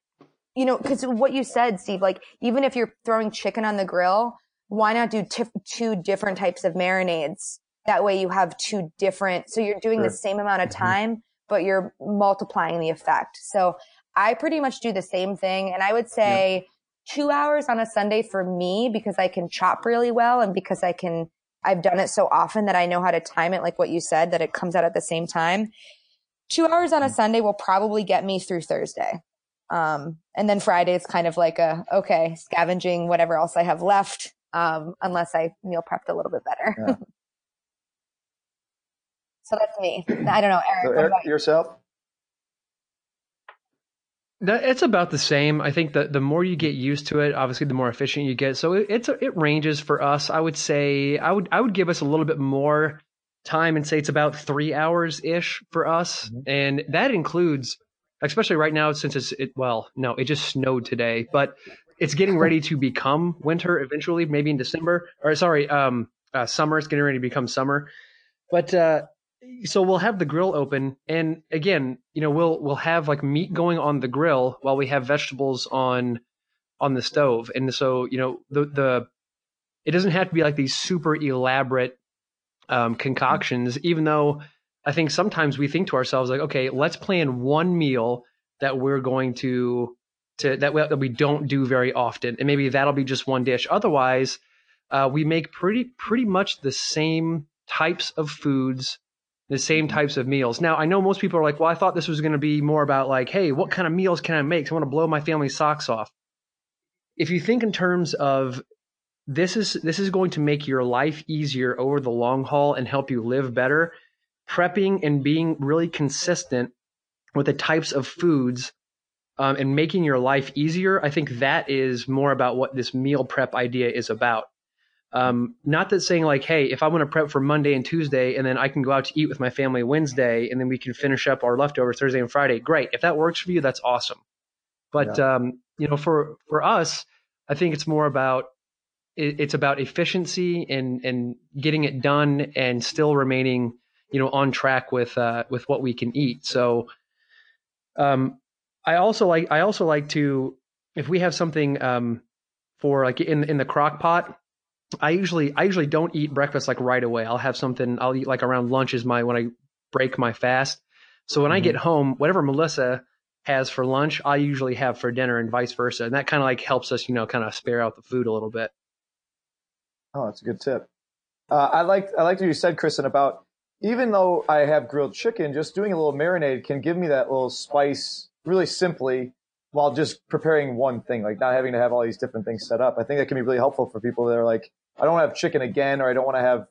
you know, cause what you said, Steve, like even if you're throwing chicken on the grill, why not do tif- two different types of marinades? That way you have two different, so you're doing the same amount of Mhm. time, but you're multiplying the effect. So I pretty much do the same thing. And I would say two hours on a Sunday for me because I can chop really well and because I can, I've done it so often that I know how to time it, like what you said, that it comes out at the same time. Two hours on a Sunday will probably get me through Thursday. Um, and then Friday is kind of like a, okay, scavenging whatever else I have left. Um, unless I meal prepped a little bit better. Yeah. so that's me. I don't know, Eric. So Eric, about you? yourself? That, it's about the same. I think that the more you get used to it, obviously, the more efficient you get. So it, it's it ranges for us. I would say I would I would give us a little bit more time and say it's about three hours ish for us, Mhm. and that includes, especially right now since it's it, well, no, it just snowed today, but it's getting ready to become winter eventually, maybe in December or sorry, um, uh, summer. It's getting ready to become summer, but uh, so we'll have the grill open and again you know we'll we'll have like meat going on the grill while we have vegetables on on the stove and so you know the the it doesn't have to be like these super elaborate um, concoctions even though i think sometimes we think to ourselves like okay let's plan one meal that we're going to to that we, that we don't do very often and maybe that'll be just one dish otherwise uh, we make pretty pretty much the same types of foods the same types of meals. Now, I know most people are like, well, I thought this was going to be more about like, hey, what kind of meals can I make? I want to blow my family's socks off. If you think in terms of this is this is going to make your life easier over the long haul and help you live better, prepping and being really consistent with the types of foods um, and making your life easier, I think that is more about what this meal prep idea is about. Um, not that saying like, hey, if I want to prep for Monday and Tuesday, and then I can go out to eat with my family Wednesday, and then we can finish up our leftovers Thursday and Friday. Great, if that works for you, that's awesome. But um, you know, for for us, I think it's more about it, it's about efficiency and and getting it done, and still remaining you know on track with uh, with what we can eat. So, um, I also like I also like to if we have something um, for like in in the crock pot. I usually I usually don't eat breakfast like right away. I'll have something I'll eat like around lunch is my when I break my fast. So when I get home, whatever Melissa has for lunch, I usually have for dinner and vice versa. And that kind of like helps us, you know, kind of spare out the food a little bit. Oh, that's a good tip. Uh, I like I like what you said, Kristen, about even though I have grilled chicken, just doing a little marinade can give me that little spice really simply while just preparing one thing, like not having to have all these different things set up. I think that can be really helpful for people that are like, I don't want have chicken again, or I don't want to have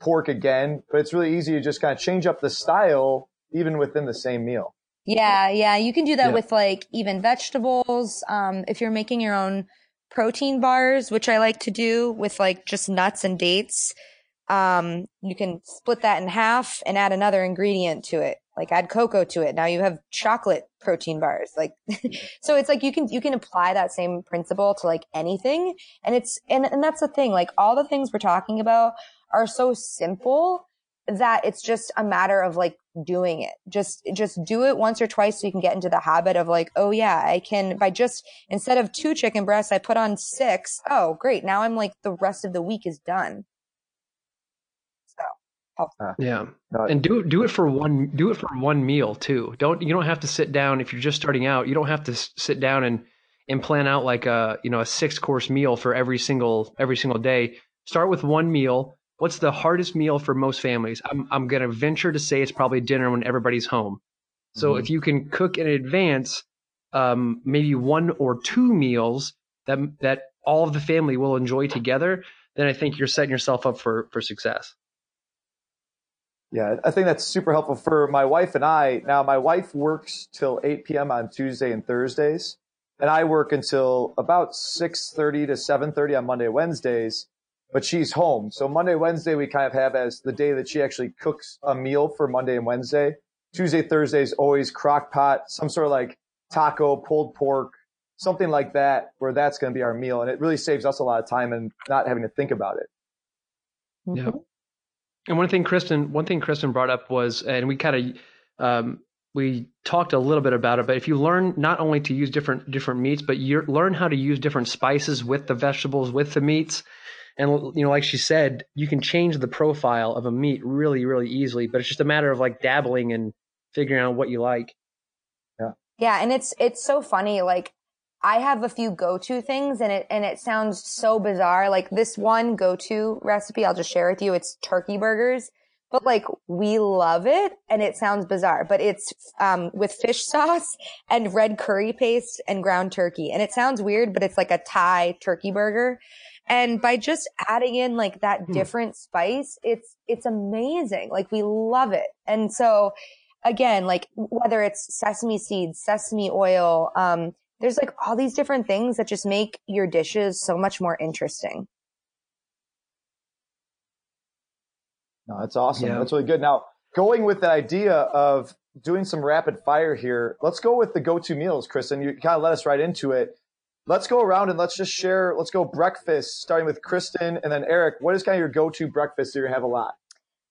pork again. But it's really easy to just kind of change up the style even within the same meal. Yeah, yeah. You can do that Yeah. with like even vegetables. Um, if you're making your own protein bars, which I like to do with like just nuts and dates, um, you can split that in half and add another ingredient to it. Like add cocoa to it. Now you have chocolate protein bars. Like, so it's like you can, you can apply that same principle to like anything. And it's, and, and that's the thing. Like all the things we're talking about are so simple that it's just a matter of like doing it. Just, just do it once or twice so you can get into the habit of like, oh yeah, I can, by just, instead of two chicken breasts, I put on six. Oh, great. Now I'm like, the rest of the week is done. So, uh, Yeah. And do do it for one do it for one meal too. Don't you don't have to sit down if you're just starting out. You don't have to s- sit down and and plan out like a you know a six course meal for every single every single day. Start with one meal. What's the hardest meal for most families? I'm I'm gonna venture to say it's probably dinner when everybody's home. So Mhm. if you can cook in advance, um, maybe one or two meals that that all of the family will enjoy together, then I think you're setting yourself up for for success. Yeah, I think that's super helpful for my wife and I. Now, my wife works till 8 p.m. on Tuesday and Thursdays, and I work until about 6:30 to 7:30 on Monday, Wednesdays. But she's home. So Monday, Wednesday, we kind of have as the day that she actually cooks a meal for Monday and Wednesday. Tuesday, Thursday is always crock pot, some sort of like taco, pulled pork, something like that, where that's going to be our meal. And it really saves us a lot of time and not having to think about it. Yeah. And one thing Kristen, one thing Kristen brought up was, and we kind of, um, we talked a little bit about it, but if you learn not only to use different different meats, but you learn how to use different spices with the vegetables, with the meats, and you know, like she said, you can change the profile of a meat really, really easily. But it's just a matter of like dabbling and figuring out what you like. Yeah. Yeah, and it's it's so funny. Like I have a few go-to things and it, and it sounds so bizarre. Like this one go-to recipe, I'll just share with you. It's turkey burgers, but like we love it and it sounds bizarre, but it's, um, with fish sauce and red curry paste and ground turkey. And it sounds weird, but it's like a Thai turkey burger. And by just adding in like that hmm. different spice, it's, it's amazing. Like we love it. And so again, like whether it's sesame seeds, sesame oil, um, there's like all these different things that just make your dishes so much more interesting. No, that's awesome. Yeah. That's really good. Now, going with the idea of doing some rapid fire here, let's go with the go-to meals, Chris, and you kind of let us right into it. Let's go around and let's just share. Let's go breakfast, starting with Kristen and then Eric. What is kind of your go-to breakfast that you have a lot?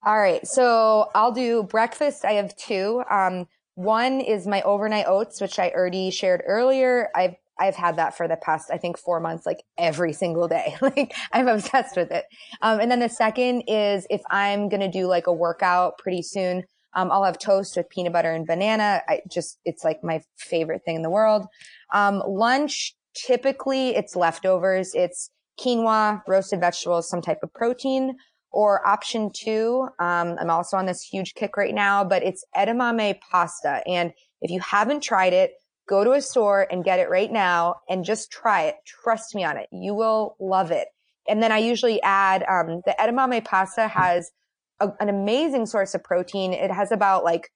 All right, so I'll do breakfast. I have two. Um, one is my overnight oats, which I already shared earlier. I've I've had that for the past, I think, four months, like every single day. like I'm obsessed with it. Um, and then the second is if I'm to do like a workout pretty soon, um, I'll have toast with peanut butter and banana. I just, it's like my favorite thing in the world. Um, lunch, typically it's leftovers. It's quinoa, roasted vegetables, some type of protein. Or option two, um, I'm also on this huge kick right now, but it's edamame pasta. And if you haven't tried it, go to a store and get it right now and just try it. Trust me on it. You will love it. And then I usually add, um, the edamame pasta has a, an amazing source of protein. It has about like,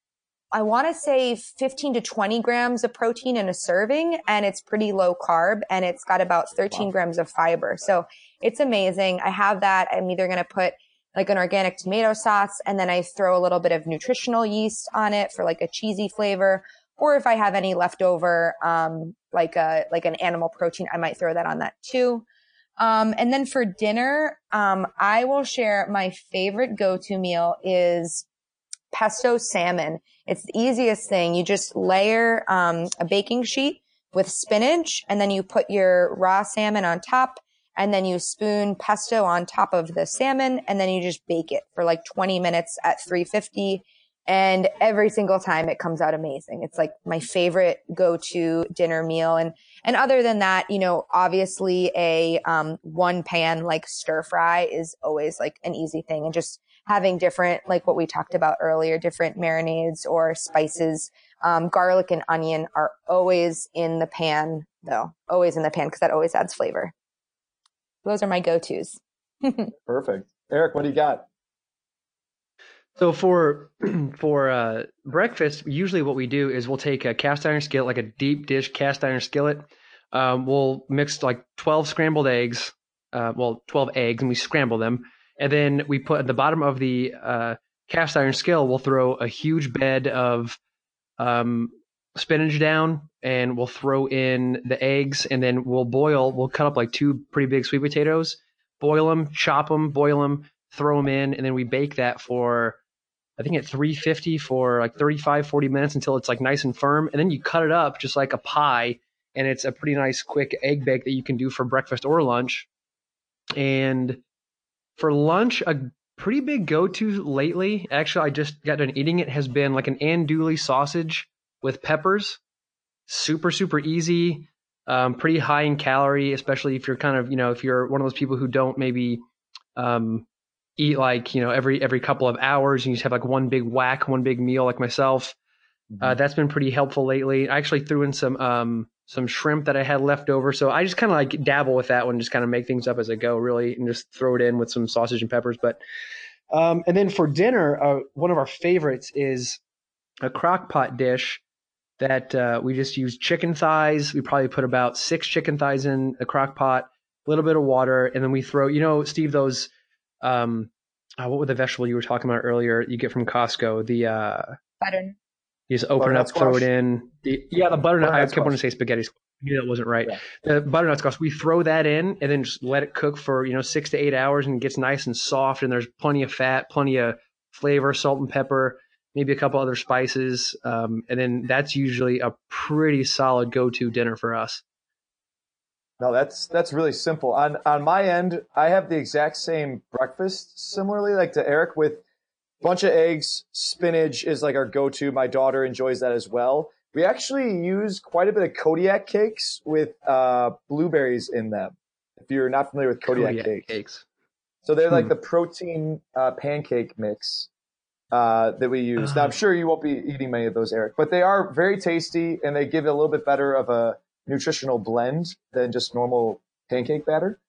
I want to say 15 to 20 grams of protein in a serving and it's pretty low carb and it's got about 13 wow. grams of fiber. So it's amazing. I have that. I'm either going to put like an organic tomato sauce. And then I throw a little bit of nutritional yeast on it for like a cheesy flavor. Or if I have any leftover, um, like a, like an animal protein, I might throw that on that too. Um, and then for dinner, um, I will share my favorite go-to meal is pesto salmon. It's the easiest thing. You just layer, um, a baking sheet with spinach and then you put your raw salmon on top and then you spoon pesto on top of the salmon and then you just bake it for like 20 minutes at 350 and every single time it comes out amazing. It's like my favorite go-to dinner meal. And, and other than that, you know, obviously a, um, one pan like stir fry is always like an easy thing and just having different, like what we talked about earlier, different marinades or spices. Um, garlic and onion are always in the pan though, always in the pan because that always adds flavor. Those are my go-tos. Perfect. Eric, what do you got? So for for uh, breakfast, usually what we do is we'll take a cast iron skillet, like a deep dish cast iron skillet. Um, we'll mix like twelve scrambled eggs, uh, well, twelve eggs, and we scramble them, and then we put at the bottom of the uh, cast iron skillet, we'll throw a huge bed of um, spinach down and we'll throw in the eggs and then we'll boil. We'll cut up like two pretty big sweet potatoes, boil them, chop them, boil them, throw them in, and then we bake that for I think at 350 for like 35, 40 minutes until it's like nice and firm. And then you cut it up just like a pie. And it's a pretty nice quick egg bake that you can do for breakfast or lunch. And for lunch, a pretty big go to lately, actually, I just got done eating it, has been like an andouille sausage with peppers. Super, super easy. Um, pretty high in calorie, especially if you're kind of, you know, if you're one of those people who don't maybe um, eat like, you know, every every couple of hours and you just have like one big whack, one big meal like myself. Mm-hmm. Uh, that's been pretty helpful lately. I actually threw in some um, some shrimp that I had left over, so I just kind of like dabble with that one, just kind of make things up as I go, really, and just throw it in with some sausage and peppers. But um, and then for dinner, uh, one of our favorites is a crock pot dish that uh, we just use chicken thighs. We probably put about six chicken thighs in a crock pot. A little bit of water, and then we throw. You know, Steve, those um, uh, what were the vegetable you were talking about earlier? You get from Costco. The uh, Butter. You just open it Butternut up, throw it in. The, yeah, the butternut. I Butternut kept wanting to say spaghetti. squash. I knew that wasn't right. Yeah. The butternut squash. We throw that in and then just let it cook for you know six to eight hours, and it gets nice and soft. And there's plenty of fat, plenty of flavor, salt and pepper, maybe a couple other spices, um, and then that's usually a pretty solid go-to dinner for us. No, that's that's really simple. On on my end, I have the exact same breakfast, similarly like to Eric, with bunch of eggs. Spinach is like our go-to. My daughter enjoys that as well. We actually use quite a bit of Kodiak cakes with uh, blueberries in them. If you're not familiar with Kodiak, Kodiak cakes. cakes. So they're like Hmm. the protein uh, pancake mix uh, that we use. Now I'm Ah. sure you won't be eating many of those, Eric, but they are very tasty and they give it a little bit better of a nutritional blend than just normal pancake batter.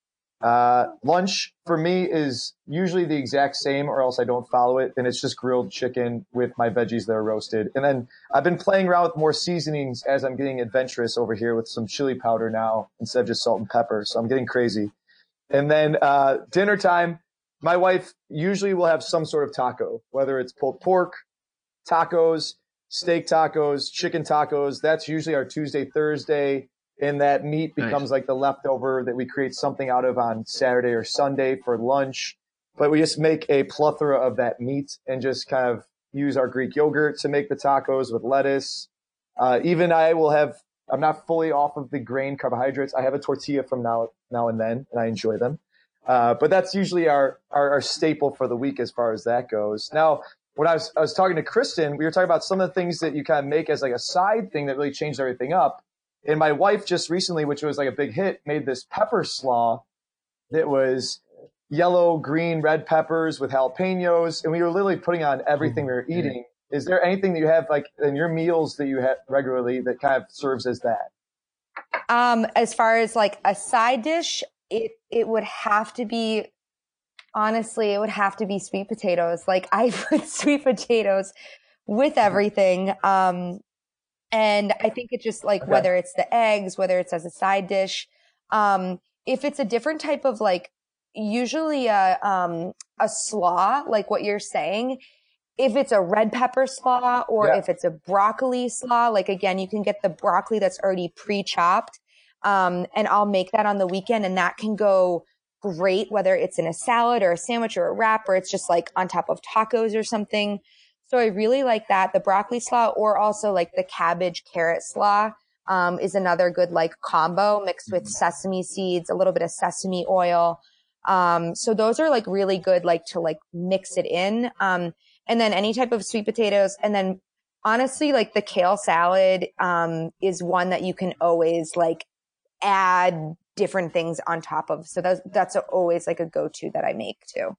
Uh, lunch for me is usually the exact same, or else I don't follow it, and it's just grilled chicken with my veggies that are roasted. And then I've been playing around with more seasonings as I'm getting adventurous over here with some chili powder now instead of just salt and pepper. So I'm getting crazy. And then uh, dinner time, my wife usually will have some sort of taco, whether it's pulled pork, tacos, steak tacos, chicken tacos. That's usually our Tuesday, Thursday. And that meat Nice. becomes like the leftover that we create something out of on Saturday or Sunday for lunch. But we just make a plethora of that meat and just kind of use our Greek yogurt to make the tacos with lettuce. Uh, even I will have, I'm not fully off of the grain carbohydrates. I have a tortilla from now, now and then, and I enjoy them. Uh, but that's usually our, our, our staple for the week as far as that goes. Now, when I was, I was talking to Kristen, we were talking about some of the things that you kind of make as like a side thing that really changed everything up. And my wife just recently, which was like a big hit, made this pepper slaw that was yellow, green, red peppers with jalapenos. And we were literally putting on everything we were eating. Is there anything that you have like in your meals that you have regularly that kind of serves as that? Um, as far as like a side dish, it it would have to be honestly, it would have to be sweet potatoes. Like I put sweet potatoes with everything. Um, and I think it just like Okay. whether it's the eggs, whether it's as a side dish, um, if it's a different type of like usually a um a slaw, like what you're saying, if it's a red pepper slaw or Yeah. if it's a broccoli slaw, like again, you can get the broccoli that's already pre-chopped. Um, and I'll make that on the weekend and that can go great, whether it's in a salad or a sandwich or a wrap, or it's just like on top of tacos or something. So I really like that. The broccoli slaw or also like the cabbage carrot slaw, um, is another good like combo mixed with sesame seeds, a little bit of sesame oil. Um, so those are like really good, like to like mix it in. Um, and then any type of sweet potatoes. And then honestly, like the kale salad, um, is one that you can always like add different things on top of. So that's, that's always like a go-to that I make too.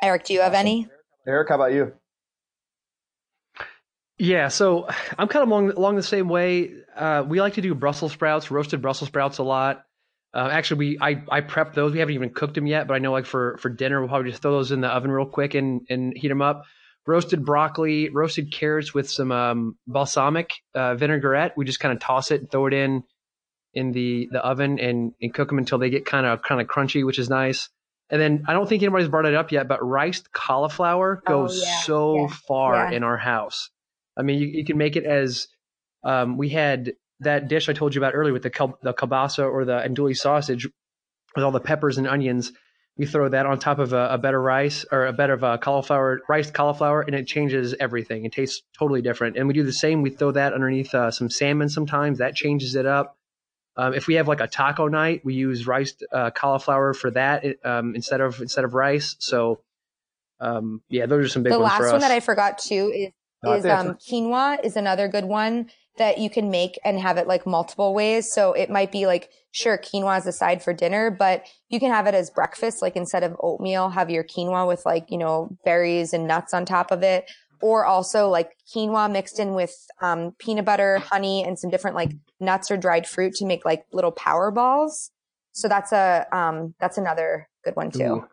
Eric, do you have any? Eric, how about you? Yeah, so I'm kind of along along the same way. Uh, we like to do Brussels sprouts, roasted Brussels sprouts a lot. Uh, actually, we I I prep those. We haven't even cooked them yet, but I know like for for dinner we'll probably just throw those in the oven real quick and and heat them up. Roasted broccoli, roasted carrots with some um, balsamic uh, vinaigrette. We just kind of toss it, and throw it in in the the oven, and and cook them until they get kind of kind of crunchy, which is nice. And then I don't think anybody's brought it up yet, but riced cauliflower Oh, goes yeah, so yeah, far yeah. in our house. I mean, you, you can make it as um, we had that dish I told you about earlier with the kel- the kielbasa or the andouille sausage with all the peppers and onions. We throw that on top of a, a bed of rice or a bed of uh, cauliflower, riced cauliflower, and it changes everything. It tastes totally different. And we do the same. We throw that underneath uh, some salmon sometimes. That changes it up. Um, if we have like a taco night, we use rice uh, cauliflower for that um, instead of instead of rice. So um, yeah, those are some big ones. the ones last for one that I forgot too is No, is um quinoa is another good one that you can make and have it like multiple ways. So it might be like sure quinoa is a side for dinner, but you can have it as breakfast. Like instead of oatmeal, have your quinoa with like you know berries and nuts on top of it, or also like quinoa mixed in with um, peanut butter, honey, and some different like nuts or dried fruit to make like little power balls. So that's a um that's another good one too. Ooh.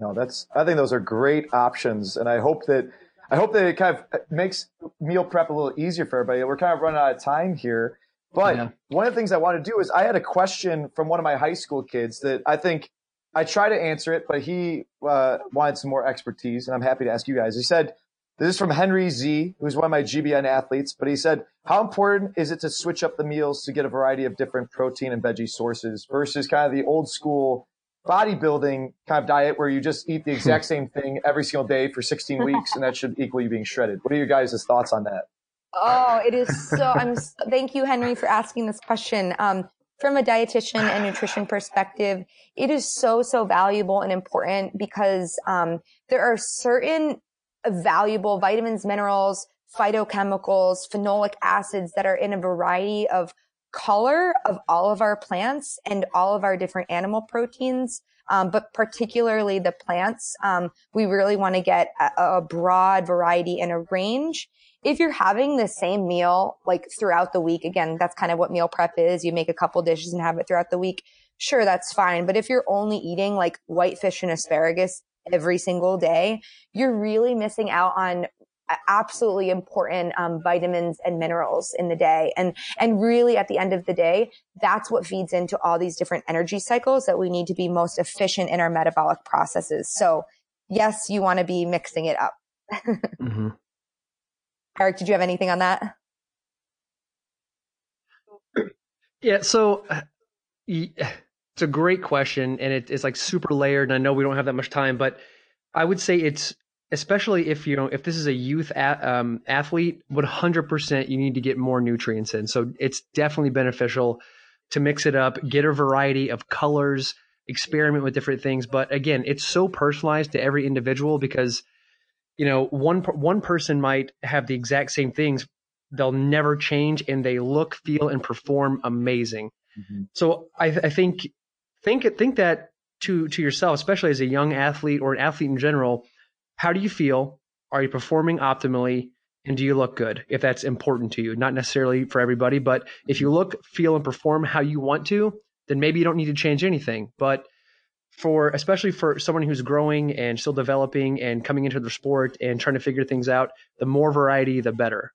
No, that's, I think those are great options. And I hope that, I hope that it kind of makes meal prep a little easier for everybody. We're kind of running out of time here. But Yeah. one of the things I want to do is I had a question from one of my high school kids that I think I try to answer it, but he uh, wanted some more expertise, and I'm happy to ask you guys. He said, "This is from Henry Z, who's one of my GBN athletes." But he said, "How important is it to switch up the meals to get a variety of different protein and veggie sources versus kind of the old school bodybuilding kind of diet where you just eat the exact same thing every single day for 16 weeks, and that should equal you being shredded?" What are your guys' thoughts on that? Oh, it is so. I'm. s- Thank you, Henry, for asking this question. Um, from a dietitian and nutrition perspective, it is so so valuable and important because um, there are certain valuable vitamins, minerals, phytochemicals, phenolic acids that are in a variety of color of all of our plants and all of our different animal proteins. Um, but particularly the plants, um, we really want to get a, a broad variety and a range if you're having the same meal like throughout the week, again, that's kind of what meal prep is. You make a couple dishes and have it throughout the week. Sure, that's fine. But if you're only eating like white fish and asparagus every single day, you're really missing out on absolutely important um, vitamins and minerals in the day. And, and really at the end of the day, that's what feeds into all these different energy cycles that we need to be most efficient in our metabolic processes. So yes, you want to be mixing it up. hmm Eric, did you have anything on that? Yeah, so it's a great question, and it, it's like super layered. And I know we don't have that much time, but I would say it's especially if you know if this is a youth a- um, athlete, 100% you need to get more nutrients in. So it's definitely beneficial to mix it up, get a variety of colors, experiment with different things. But again, it's so personalized to every individual because you know one one person might have the exact same things. They'll never change and they look feel and perform amazing. Mm-hmm. So I, I think think think that to to yourself especially as a young athlete or an athlete in general how do you feel? Are you performing optimally? And do you look good if that's important to you? Not necessarily for everybody but if you mm-hmm. look feel and perform how you want to then maybe you don't need to change anything. But for especially for someone who's growing and still developing and coming into the sport and trying to figure things out the more variety the better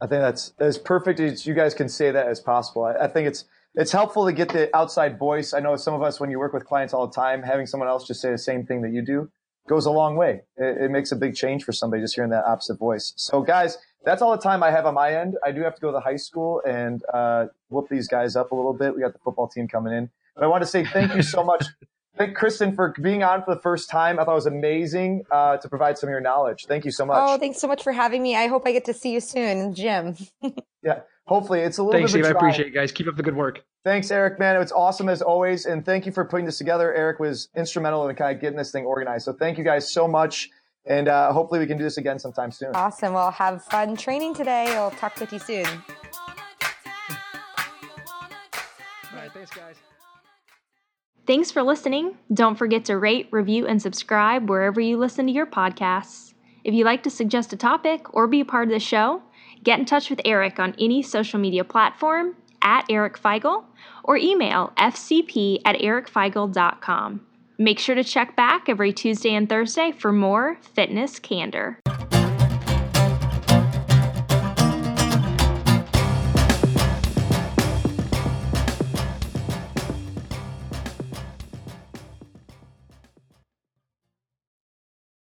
I think that's as perfect as you guys can say that as possible. I, I think it's it's helpful to get the outside voice. I know some of us, when you work with clients all the time, having someone else just say the same thing that you do goes a long way. It, it makes a big change for somebody just hearing that opposite voice. So, guys, that's all the time I have on my end. I do have to go to the high school and uh, whoop these guys up a little bit. We got the football team coming in, but I want to say thank you so much. Thank Kristen for being on for the first time. I thought it was amazing uh, to provide some of your knowledge. Thank you so much. Oh, thanks so much for having me. I hope I get to see you soon in the gym. Yeah, hopefully it's a little thanks bit steve of i a appreciate it guys keep up the good work Thanks, Eric, man. It was awesome as always. And thank you for putting this together. Eric was instrumental in kind of getting this thing organized. So thank you guys so much. And uh, hopefully we can do this again sometime soon. Awesome. Well, have fun training today. I'll talk with you soon. all right thanks guys Thanks for listening. Don't forget to rate, review, and subscribe wherever you listen to your podcasts. If you'd like to suggest a topic or be a part of the show, get in touch with Eric on any social media platform at Eric Feigl or email fcp at ericfeigl.com. Make sure to check back every Tuesday and Thursday for more fitness candor.